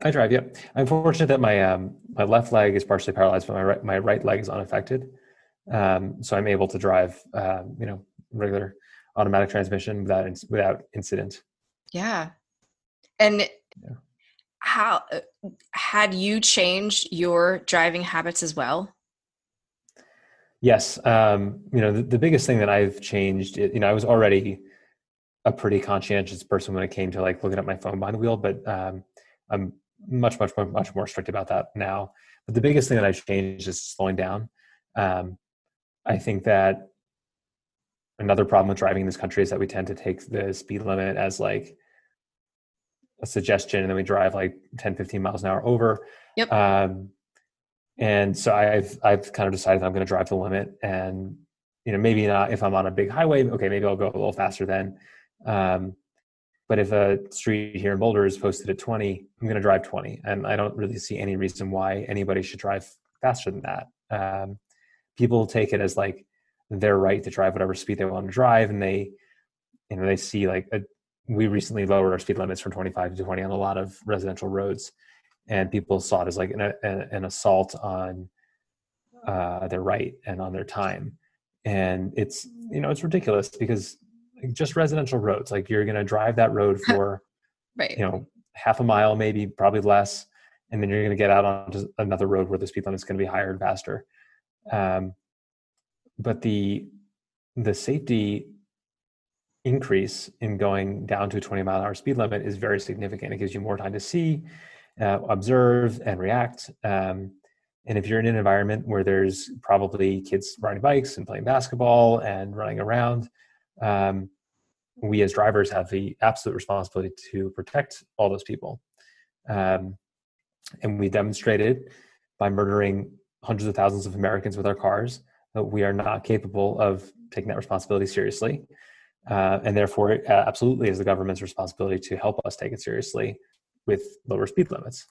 I drive. Yep. I'm fortunate that my um, my left leg is partially paralyzed, but my right my right leg is unaffected. Um, so I'm able to drive, um, you know, regular automatic transmission without without incident. Yeah. And yeah. how uh, had you changed your driving habits as well? Yes. Um, you know, the, the biggest thing that I've changed, you know, I was already a pretty conscientious person when it came to like looking at my phone behind the wheel, but um, I'm much, much, much, much more strict about that now. But the biggest thing that I've changed is slowing down. Um, I think that another problem with driving in this country is that we tend to take the speed limit as like a suggestion and then we drive like 10 15 miles an hour over yep. Um, and so i've i've kind of decided i'm going to drive the limit and you know maybe not if i'm on a big highway okay maybe i'll go a little faster then um, but if a street here in Boulder is posted at 20, I'm going to drive 20. And I don't really see any reason why anybody should drive faster than that. Um, people take it as like, their right to drive whatever speed they want to drive, and they, you know, they see like a, we recently lowered our speed limits from 25 to 20 on a lot of residential roads, and people saw it as like an, an assault on uh, their right and on their time, and it's you know it's ridiculous because just residential roads, like you're going to drive that road for, right, you know, half a mile, maybe probably less, and then you're going to get out onto another road where the speed limit is going to be higher and faster. Um, but the the safety increase in going down to a 20 mile an hour speed limit is very significant. It gives you more time to see, uh, observe, and react. Um, and if you're in an environment where there's probably kids riding bikes and playing basketball and running around, um, we as drivers have the absolute responsibility to protect all those people. Um, and we demonstrated by murdering hundreds of thousands of Americans with our cars that we are not capable of taking that responsibility seriously. Uh, and therefore, it absolutely is the government's responsibility to help us take it seriously with lower speed limits.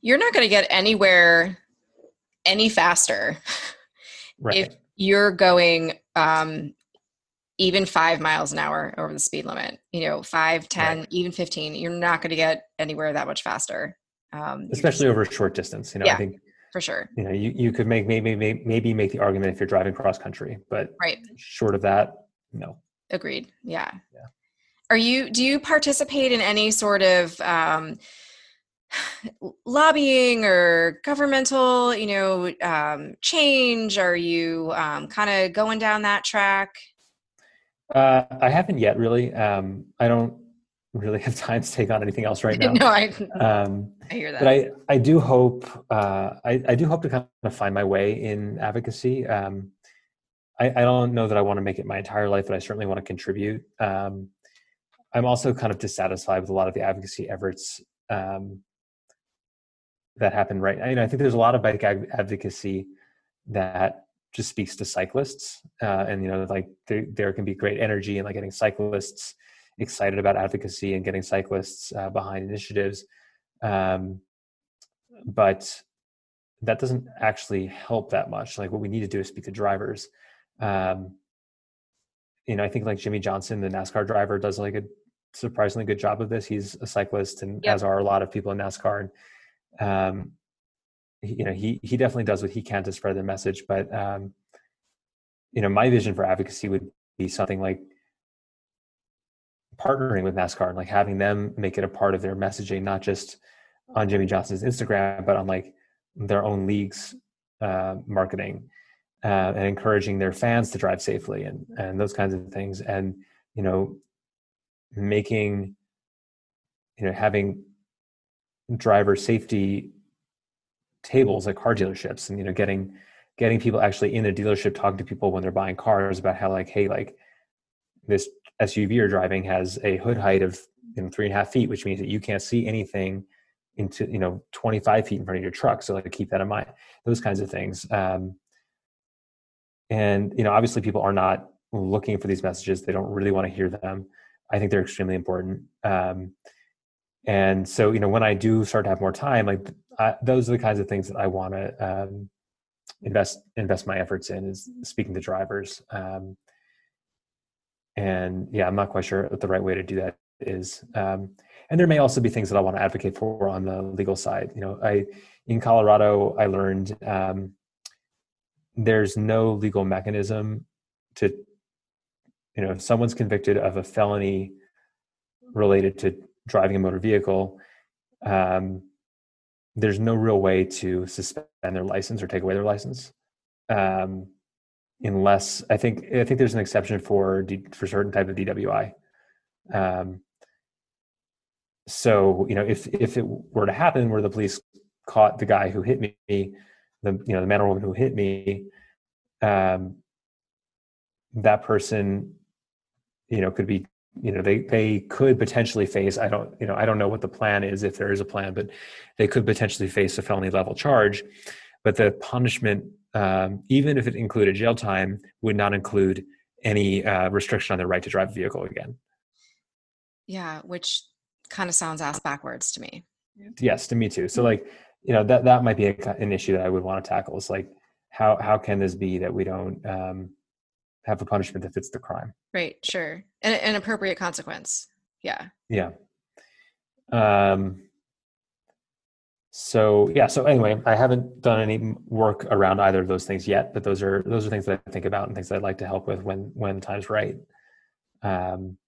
You're not going to get anywhere any faster right. if you're going um, even five miles an hour over the speed limit. You know, five, ten, right. even 15. You're not going to get anywhere that much faster. Um, Especially over a short distance. You know, yeah, I think for sure. You know, you, you could make maybe maybe maybe make the argument if you're driving cross country, but right. short of that, no. Agreed. Yeah. Yeah. Are you do you participate in any sort of um, lobbying or governmental, you know, um, change? Are you um, kind of going down that track? Uh, I haven't yet, really. Um, I don't really have time to take on anything else right now. no, I, um, I hear that. But I, I do hope, uh, I, I do hope to kind of find my way in advocacy. Um, I, I don't know that I want to make it my entire life, but I certainly want to contribute. Um, I'm also kind of dissatisfied with a lot of the advocacy efforts um, that happen right. You know, I think there's a lot of bike advocacy that just speaks to cyclists, uh, and you know, like there, there can be great energy in like getting cyclists excited about advocacy and getting cyclists uh, behind initiatives. Um, but that doesn't actually help that much. Like what we need to do is speak to drivers. Um, you know, I think like Jimmie Johnson, the NASCAR driver, does like a surprisingly good job of this. He's a cyclist, and yep. as are a lot of people in NASCAR. And um, you know, he he definitely does what he can to spread the message. But um, you know, my vision for advocacy would be something like partnering with NASCAR and like having them make it a part of their messaging, not just on Jimmie Johnson's Instagram, but on like their own leagues uh, marketing uh, and encouraging their fans to drive safely and and those kinds of things. And you know, making you know having driver safety tables at car dealerships and you know getting getting people actually in a dealership talking to people when they're buying cars about how like hey like this SUV you're driving has a hood height of you know three and a half feet, which means that you can't see anything into you know 25 feet in front of your truck. So like keep that in mind. Those kinds of things. Um, and you know, obviously, people are not looking for these messages. They don't really want to hear them. I think they're extremely important. Um, and so, you know, when I do start to have more time, like I, those are the kinds of things that I want to um, invest invest my efforts in is speaking to drivers. Um, and yeah i'm not quite sure what the right way to do that is um, and there may also be things that i want to advocate for on the legal side you know i in colorado i learned um, there's no legal mechanism to you know if someone's convicted of a felony related to driving a motor vehicle um, there's no real way to suspend their license or take away their license um, unless I think I think there's an exception for D, for certain type of DWI. Um, so you know, if if it were to happen where the police caught the guy who hit me, the you know the man or woman who hit me, um, that person, you know, could be you know they they could potentially face i don't you know i don't know what the plan is if there is a plan but they could potentially face a felony level charge but the punishment um, even if it included jail time, would not include any uh, restriction on their right to drive a vehicle again. Yeah, which kind of sounds ass backwards to me. Yes, to me too. So, like, you know, that that might be a, an issue that I would want to tackle. Is like how how can this be that we don't um, have a punishment that fits the crime? Right. Sure. And an appropriate consequence. Yeah. Yeah. Um, so yeah. So anyway, I haven't done any work around either of those things yet, but those are those are things that I think about and things that I'd like to help with when when time's right. Um,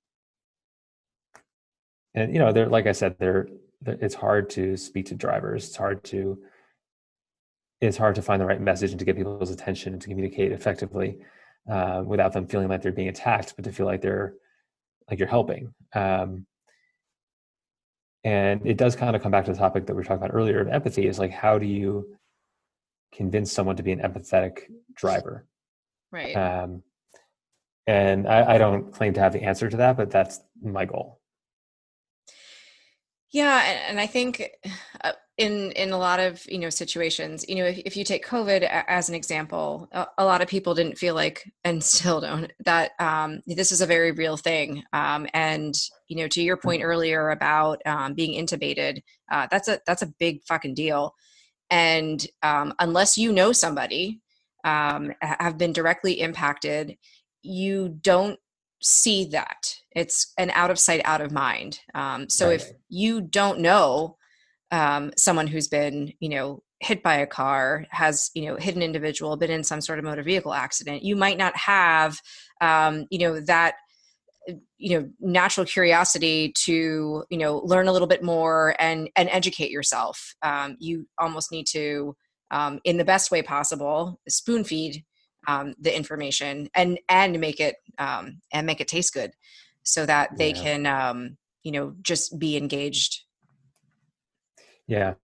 and you know, they're like I said, they're, they're it's hard to speak to drivers. It's hard to it's hard to find the right message and to get people's attention and to communicate effectively uh, without them feeling like they're being attacked, but to feel like they're like you're helping. Um, and it does kind of come back to the topic that we were talking about earlier of empathy is like how do you convince someone to be an empathetic driver? Right. Um, and I, I don't claim to have the answer to that but that's my goal. Yeah and i think uh, in in a lot of you know situations you know if, if you take covid as an example a, a, lot of people didn't feel like and still don't that um, this is a very real thing. Um, and you know to your point earlier about um, being intubated uh, that's a that's a big fucking deal. And um, unless you know somebody um, have been directly impacted you don't see that. It's an out of sight out of mind. Um, so right. if you don't know um, someone who's been you know hit by a car has you know hit an individual been in some sort of motor vehicle accident you might not have um, you know that you know natural curiosity to you know learn a little bit more and and educate yourself um, you almost need to um, in the best way possible spoon feed um, the information and and make it um, and make it taste good so that they yeah. can um, you know just be engaged yeah.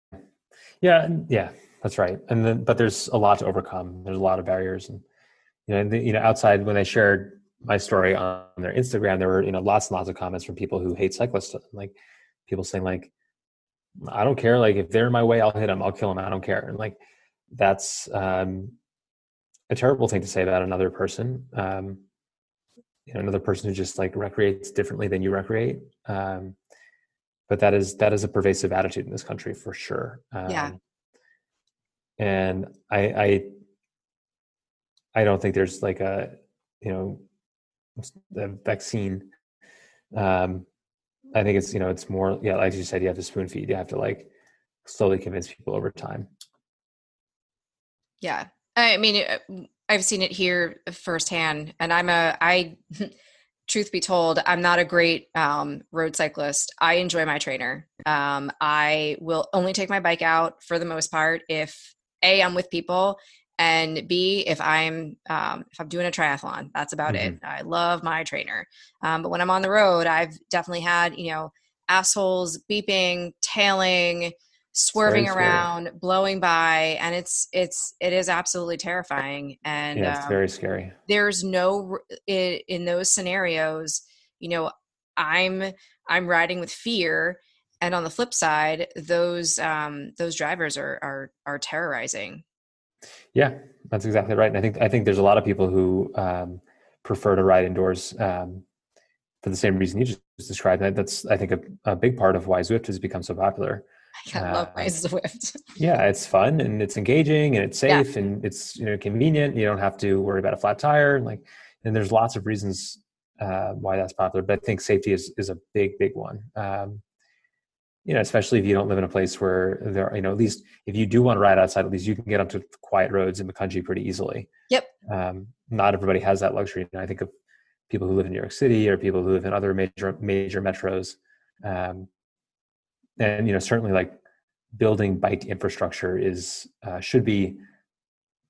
Yeah. Yeah. That's right. And then, but there's a lot to overcome. There's a lot of barriers. And, you know, the, you know, outside when I shared my story on their Instagram, there were, you know, lots and lots of comments from people who hate cyclists. Like people saying like, I don't care. Like if they're in my way, I'll hit them. I'll kill them. I don't care. And like, that's, um, a terrible thing to say about another person. Um, you know, another person who just like recreates differently than you recreate. Um, but that is that is a pervasive attitude in this country for sure. Um, yeah. And I, I I don't think there's like a you know a vaccine. Um, I think it's you know it's more yeah like you said you have to spoon feed you have to like slowly convince people over time. Yeah, I mean I've seen it here firsthand, and I'm a I truth be told, I'm not a great um, road cyclist. I enjoy my trainer. Um, I will only take my bike out for the most part if a I'm with people, and b if I'm um, if I'm doing a triathlon. That's about mm-hmm. it. I love my trainer. Um, but when I'm on the road, I've definitely had you know assholes beeping, tailing swerving around blowing by and it's it's it is absolutely terrifying and yeah, it's um, very scary. there's no in, in those scenarios you know i'm i'm riding with fear and on the flip side those um those drivers are are are terrorizing. Yeah that's exactly right and i think i think there's a lot of people who um prefer to ride indoors um for the same reason you just described that that's i think a, a big part of why Zwift has become so popular I uh, love my Zwift. yeah, it's fun and it's engaging and it's safe yeah. and it's you know convenient. You don't have to worry about a flat tire. Like, and there's lots of reasons uh, why that's popular. But I think safety is is a big big one. Um, you know, especially if you don't live in a place where there, are, you know, at least if you do want to ride outside, at least you can get onto quiet roads in the country pretty easily. Yep. Um, not everybody has that luxury. And I think of people who live in New York City or people who live in other major major metros. Um, and you know certainly like building bike infrastructure is uh, should be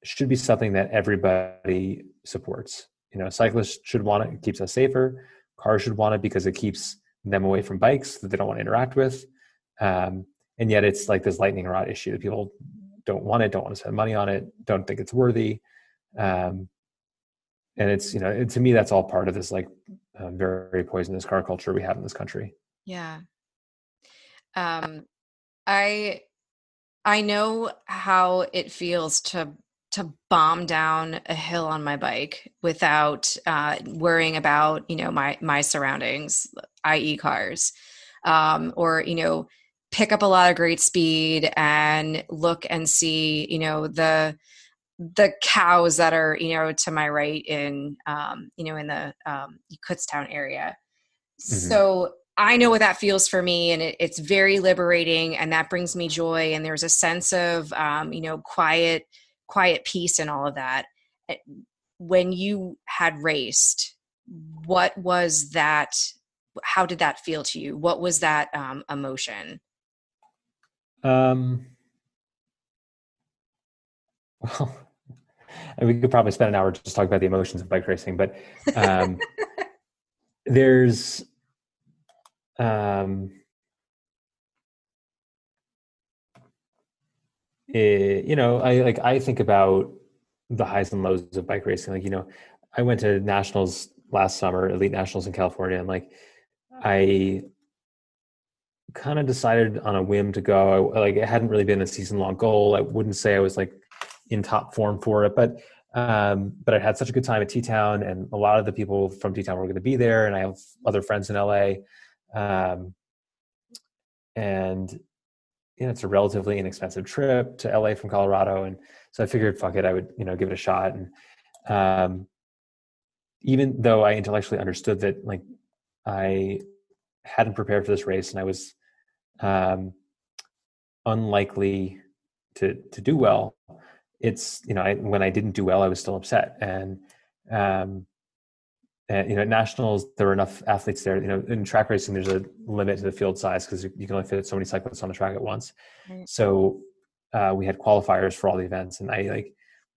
should be something that everybody supports. You know cyclists should want it it keeps us safer. Cars should want it because it keeps them away from bikes that they don't want to interact with. Um, and yet it's like this lightning rod issue that people don't want it don't want to spend money on it don't think it's worthy. Um, and it's you know to me that's all part of this like uh, very poisonous car culture we have in this country. Yeah um, I I know how it feels to to bomb down a hill on my bike without uh, worrying about you know my my surroundings, i.e., cars, um, or you know pick up a lot of great speed and look and see you know the the cows that are you know to my right in um, you know in the um, Kutztown area. Mm-hmm. So I know what that feels for me, and it, it's very liberating, and that brings me joy. And there's a sense of um, you know quiet, quiet peace, and all of that. Eh, when you had raced, what was that? How did that feel to you? What was that um, emotion? Um. Well, we could probably spend an hour just talking about the emotions of bike racing, but um, there's um, it, eh, you know, I like I think about the highs and lows of bike racing. Like, you know, I went to nationals last summer, elite nationals in California, and like I kind of decided on a whim to go. I, like it hadn't really been a season long goal. I wouldn't say I was like in top form for it, but um, but I had such a good time at T Town, and a lot of the people from T Town were going to be there, and I have other friends in LA. Um, and you know, it's a relatively inexpensive trip to LA from Colorado, and so I figured, fuck it, I would you know give it a shot. And um, even though I intellectually understood that, like I hadn't prepared for this race, and I was um, unlikely to to do well. It's you know I, when I didn't do well, I was still upset, and um, and you know, at nationals, there were enough athletes there. You know, in track racing, there's a limit to the field size because you can only fit so many cyclists on the track at once. Right. So uh, we had qualifiers for all the events, and I like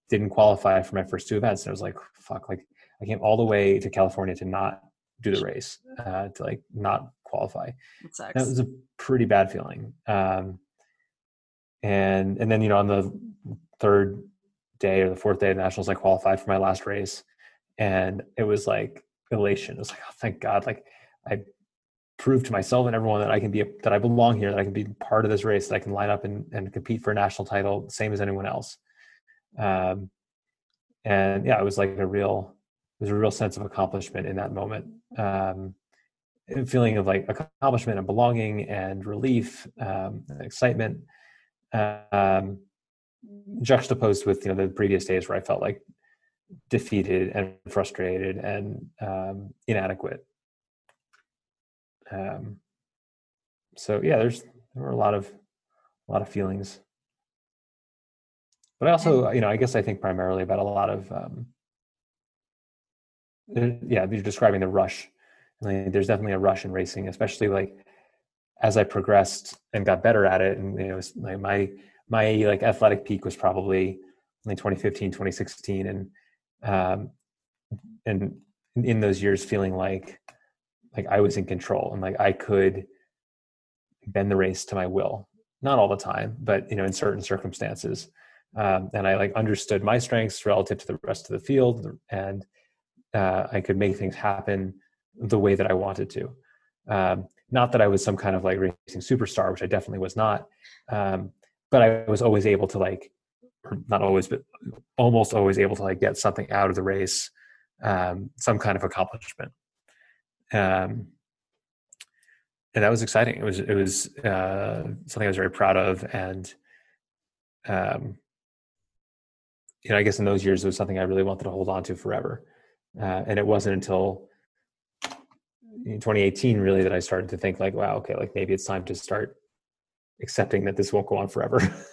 didn't qualify for my first two events. And I was like, fuck, like I came all the way to California to not do the race, uh, to like not qualify. That was a pretty bad feeling. Um, and and then you know on the third day or the fourth day of nationals, I qualified for my last race and it was like elation. It was like, oh, thank God! Like I proved to myself and everyone that I can be that I belong here, that I can be part of this race, that I can line up and, and compete for a national title, same as anyone else. Um, and yeah, it was like a real, it was a real sense of accomplishment in that moment. Um, feeling of like accomplishment and belonging and relief, um, and excitement, um, juxtaposed with you know the previous days where I felt like defeated and frustrated and um, inadequate. Um, so yeah, there's there were a lot of a lot of feelings, but I also you know I guess I think primarily about a lot of um, yeah you're describing the rush. Like, there's definitely a rush in racing, especially like as I progressed and got better at it, and you know like my my like athletic peak was probably like 2015 2016 and um, and in those years feeling like like I was in control and like I could bend the race to my will. Not all the time, but you know, in certain circumstances. Um, and I like understood my strengths relative to the rest of the field, and uh, I could make things happen the way that I wanted to. Um, not that I was some kind of like racing superstar, which I definitely was not, um, but I was always able to like not always, but almost always able to like get something out of the race, um, some kind of accomplishment. Um, and that was exciting. It was it was uh, something I was very proud of, and um, you know, I guess in those years it was something I really wanted to hold on to forever. Uh, and it wasn't until 2018 really that I started to think like, wow, okay, like maybe it's time to start accepting that this won't go on forever.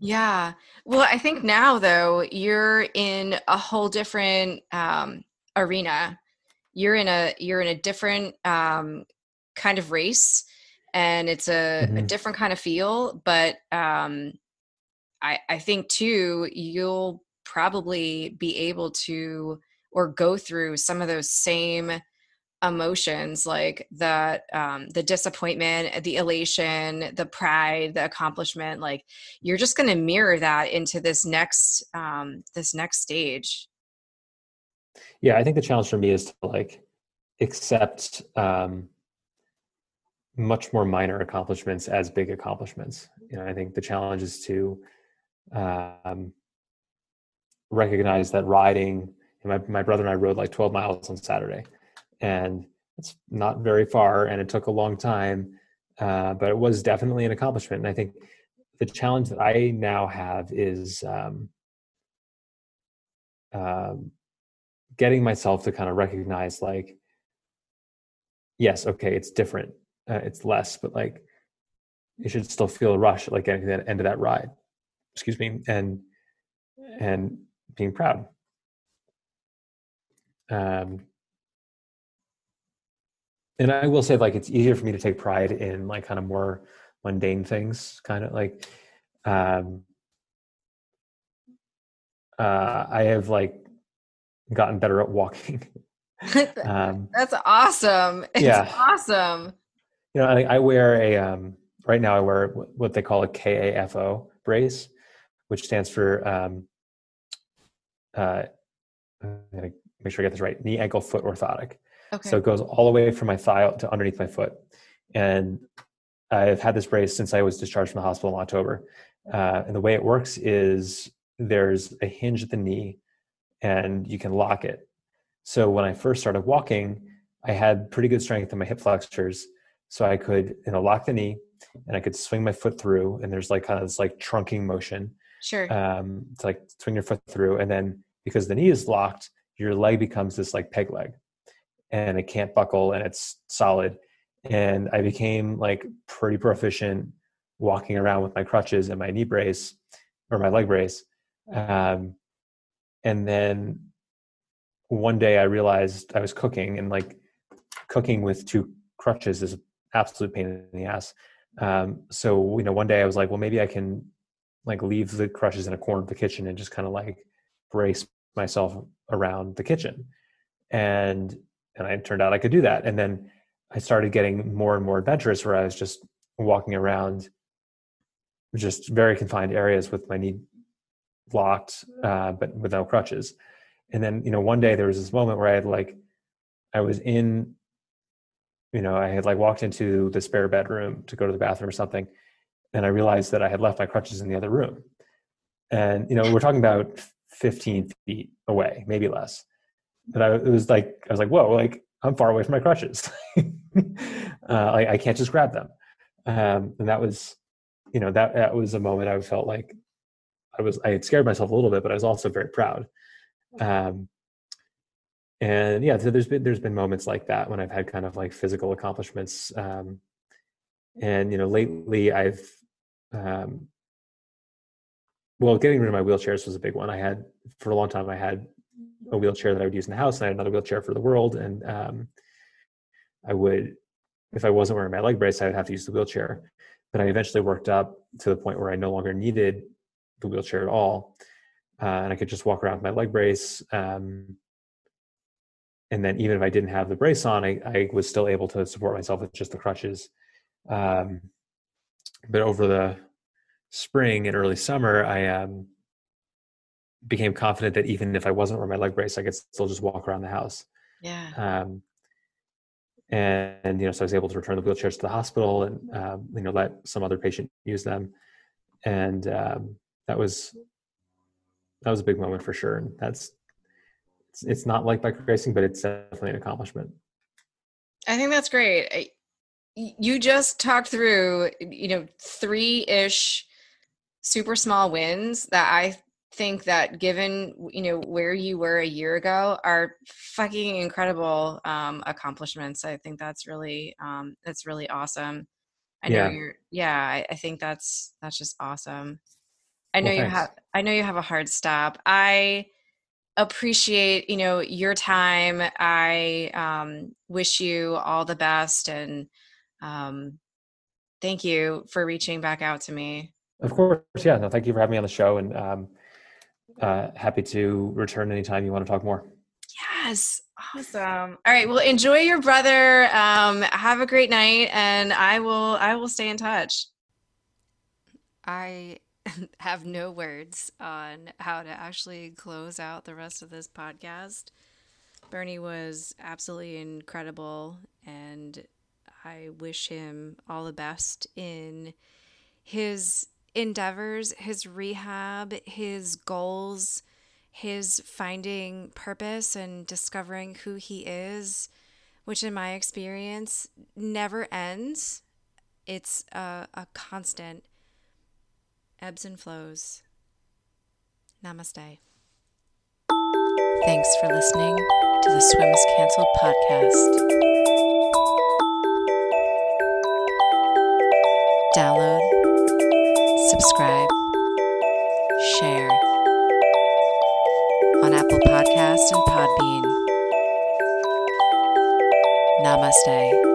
yeah. Well, I think now though you're in a whole different um, arena. You're in a you're in a different um, kind of race, and it's a, mm-hmm. a different kind of feel. But um, I I think too you'll probably be able to or go through some of those same emotions like the um the disappointment the elation the pride the accomplishment like you're just going to mirror that into this next um this next stage. Yeah i think the challenge for me is to like accept um much more minor accomplishments as big accomplishments. You know i think the challenge is to um recognize that riding my, my brother and i rode like 12 miles on saturday and it's not very far and it took a long time uh, but it was definitely an accomplishment and i think the challenge that i now have is um, um, getting myself to kind of recognize like yes okay it's different uh, it's less but like you should still feel a rush like at the end of that ride. Excuse me and and being proud. Um and i will say like it's easier for me to take pride in like kind of more mundane things kind of like um uh i have like gotten better at walking. Um that's awesome. It's yeah. awesome. You know i, I wear a um right now I wear what they call a KAFO brace, which stands for um, uh, I'm gonna make sure I get this right: knee, ankle, foot orthotic. Okay. So it goes all the way from my thigh to underneath my foot, and I've had this brace since I was discharged from the hospital in October. Uh, and the way it works is there's a hinge at the knee, and you can lock it. So when I first started walking, I had pretty good strength in my hip flexors, so I could you know lock the knee, and I could swing my foot through, and there's like kind of this like trunking motion. Sure. Um, to like swing your foot through, and then because the knee is locked, your leg becomes this like peg leg, and it can't buckle, and it's solid. And I became like pretty proficient walking around with my crutches and my knee brace or my leg brace. Um, and then one day I realized I was cooking, and like cooking with two crutches is absolute pain in the ass. Um, so you know, one day I was like, well, maybe I can like leave the crutches in a corner of the kitchen and just kind of like brace myself around the kitchen, and and I turned out I could do that. And then I started getting more and more adventurous, where I was just walking around just very confined areas with my knee locked, uh, but without crutches. And then you know, one day there was this moment where I had like I was in you know, I had like walked into the spare bedroom to go to the bathroom or something, and I realized that I had left my crutches in the other room. And you know, we're talking about 15 feet away, maybe less. But I it was like I was like, whoa, like I'm far away from my crutches. uh, I, I can't just grab them. Um, and that was, you know, that that was a moment I felt like I was I had scared myself a little bit, but I was also very proud. Um, and yeah so there's been there's been moments like that when i've had kind of like physical accomplishments um, and you know lately i've um, well getting rid of my wheelchairs was a big one i had for a long time i had a wheelchair that i would use in the house and i had another wheelchair for the world. And um, i would if i wasn't wearing my leg brace i would have to use the wheelchair. But i eventually worked up to the point where i no longer needed the wheelchair at all. Uh, and i could just walk around with my leg brace um, and then even if I didn't have the brace on, I, I was still able to support myself with just the crutches. Um, but over the spring and early summer, I um, became confident that even if I wasn't wearing my leg brace, I could still just walk around the house. Yeah. Um, and, and, you know, so I was able to return the wheelchairs to the hospital and um, you know let some other patient use them, and um, that was that was a big moment for sure. And that's it's, it's not like bike racing, but it's definitely an accomplishment. I think that's great. You just talked through, you know, three ish super small wins that I think that given you know where you were a year ago are fucking incredible um accomplishments. I think that's really um that's really awesome. I know yeah. you're yeah I, I, think that's that's just awesome. I know well, you have i know you have a hard stop. I appreciate you know your time. I um, wish you all the best and um, thank you for reaching back out to me. Of course yeah. No thank you for having me on the show and um, uh, happy to return anytime you want to talk more. Yes awesome. All right well enjoy your brother um, have a great night and i will i will stay in touch. I have no words on how to actually close out the rest of this podcast. Bernie was absolutely incredible, and I wish him all the best in his endeavors, his rehab, his goals, his finding purpose and discovering who he is, which in my experience never ends. It's a, a constant ebbs and flows. Namaste. Thanks for listening to the Swims Cancelled podcast. Download, share on Apple Podcast and Podbean. Namaste.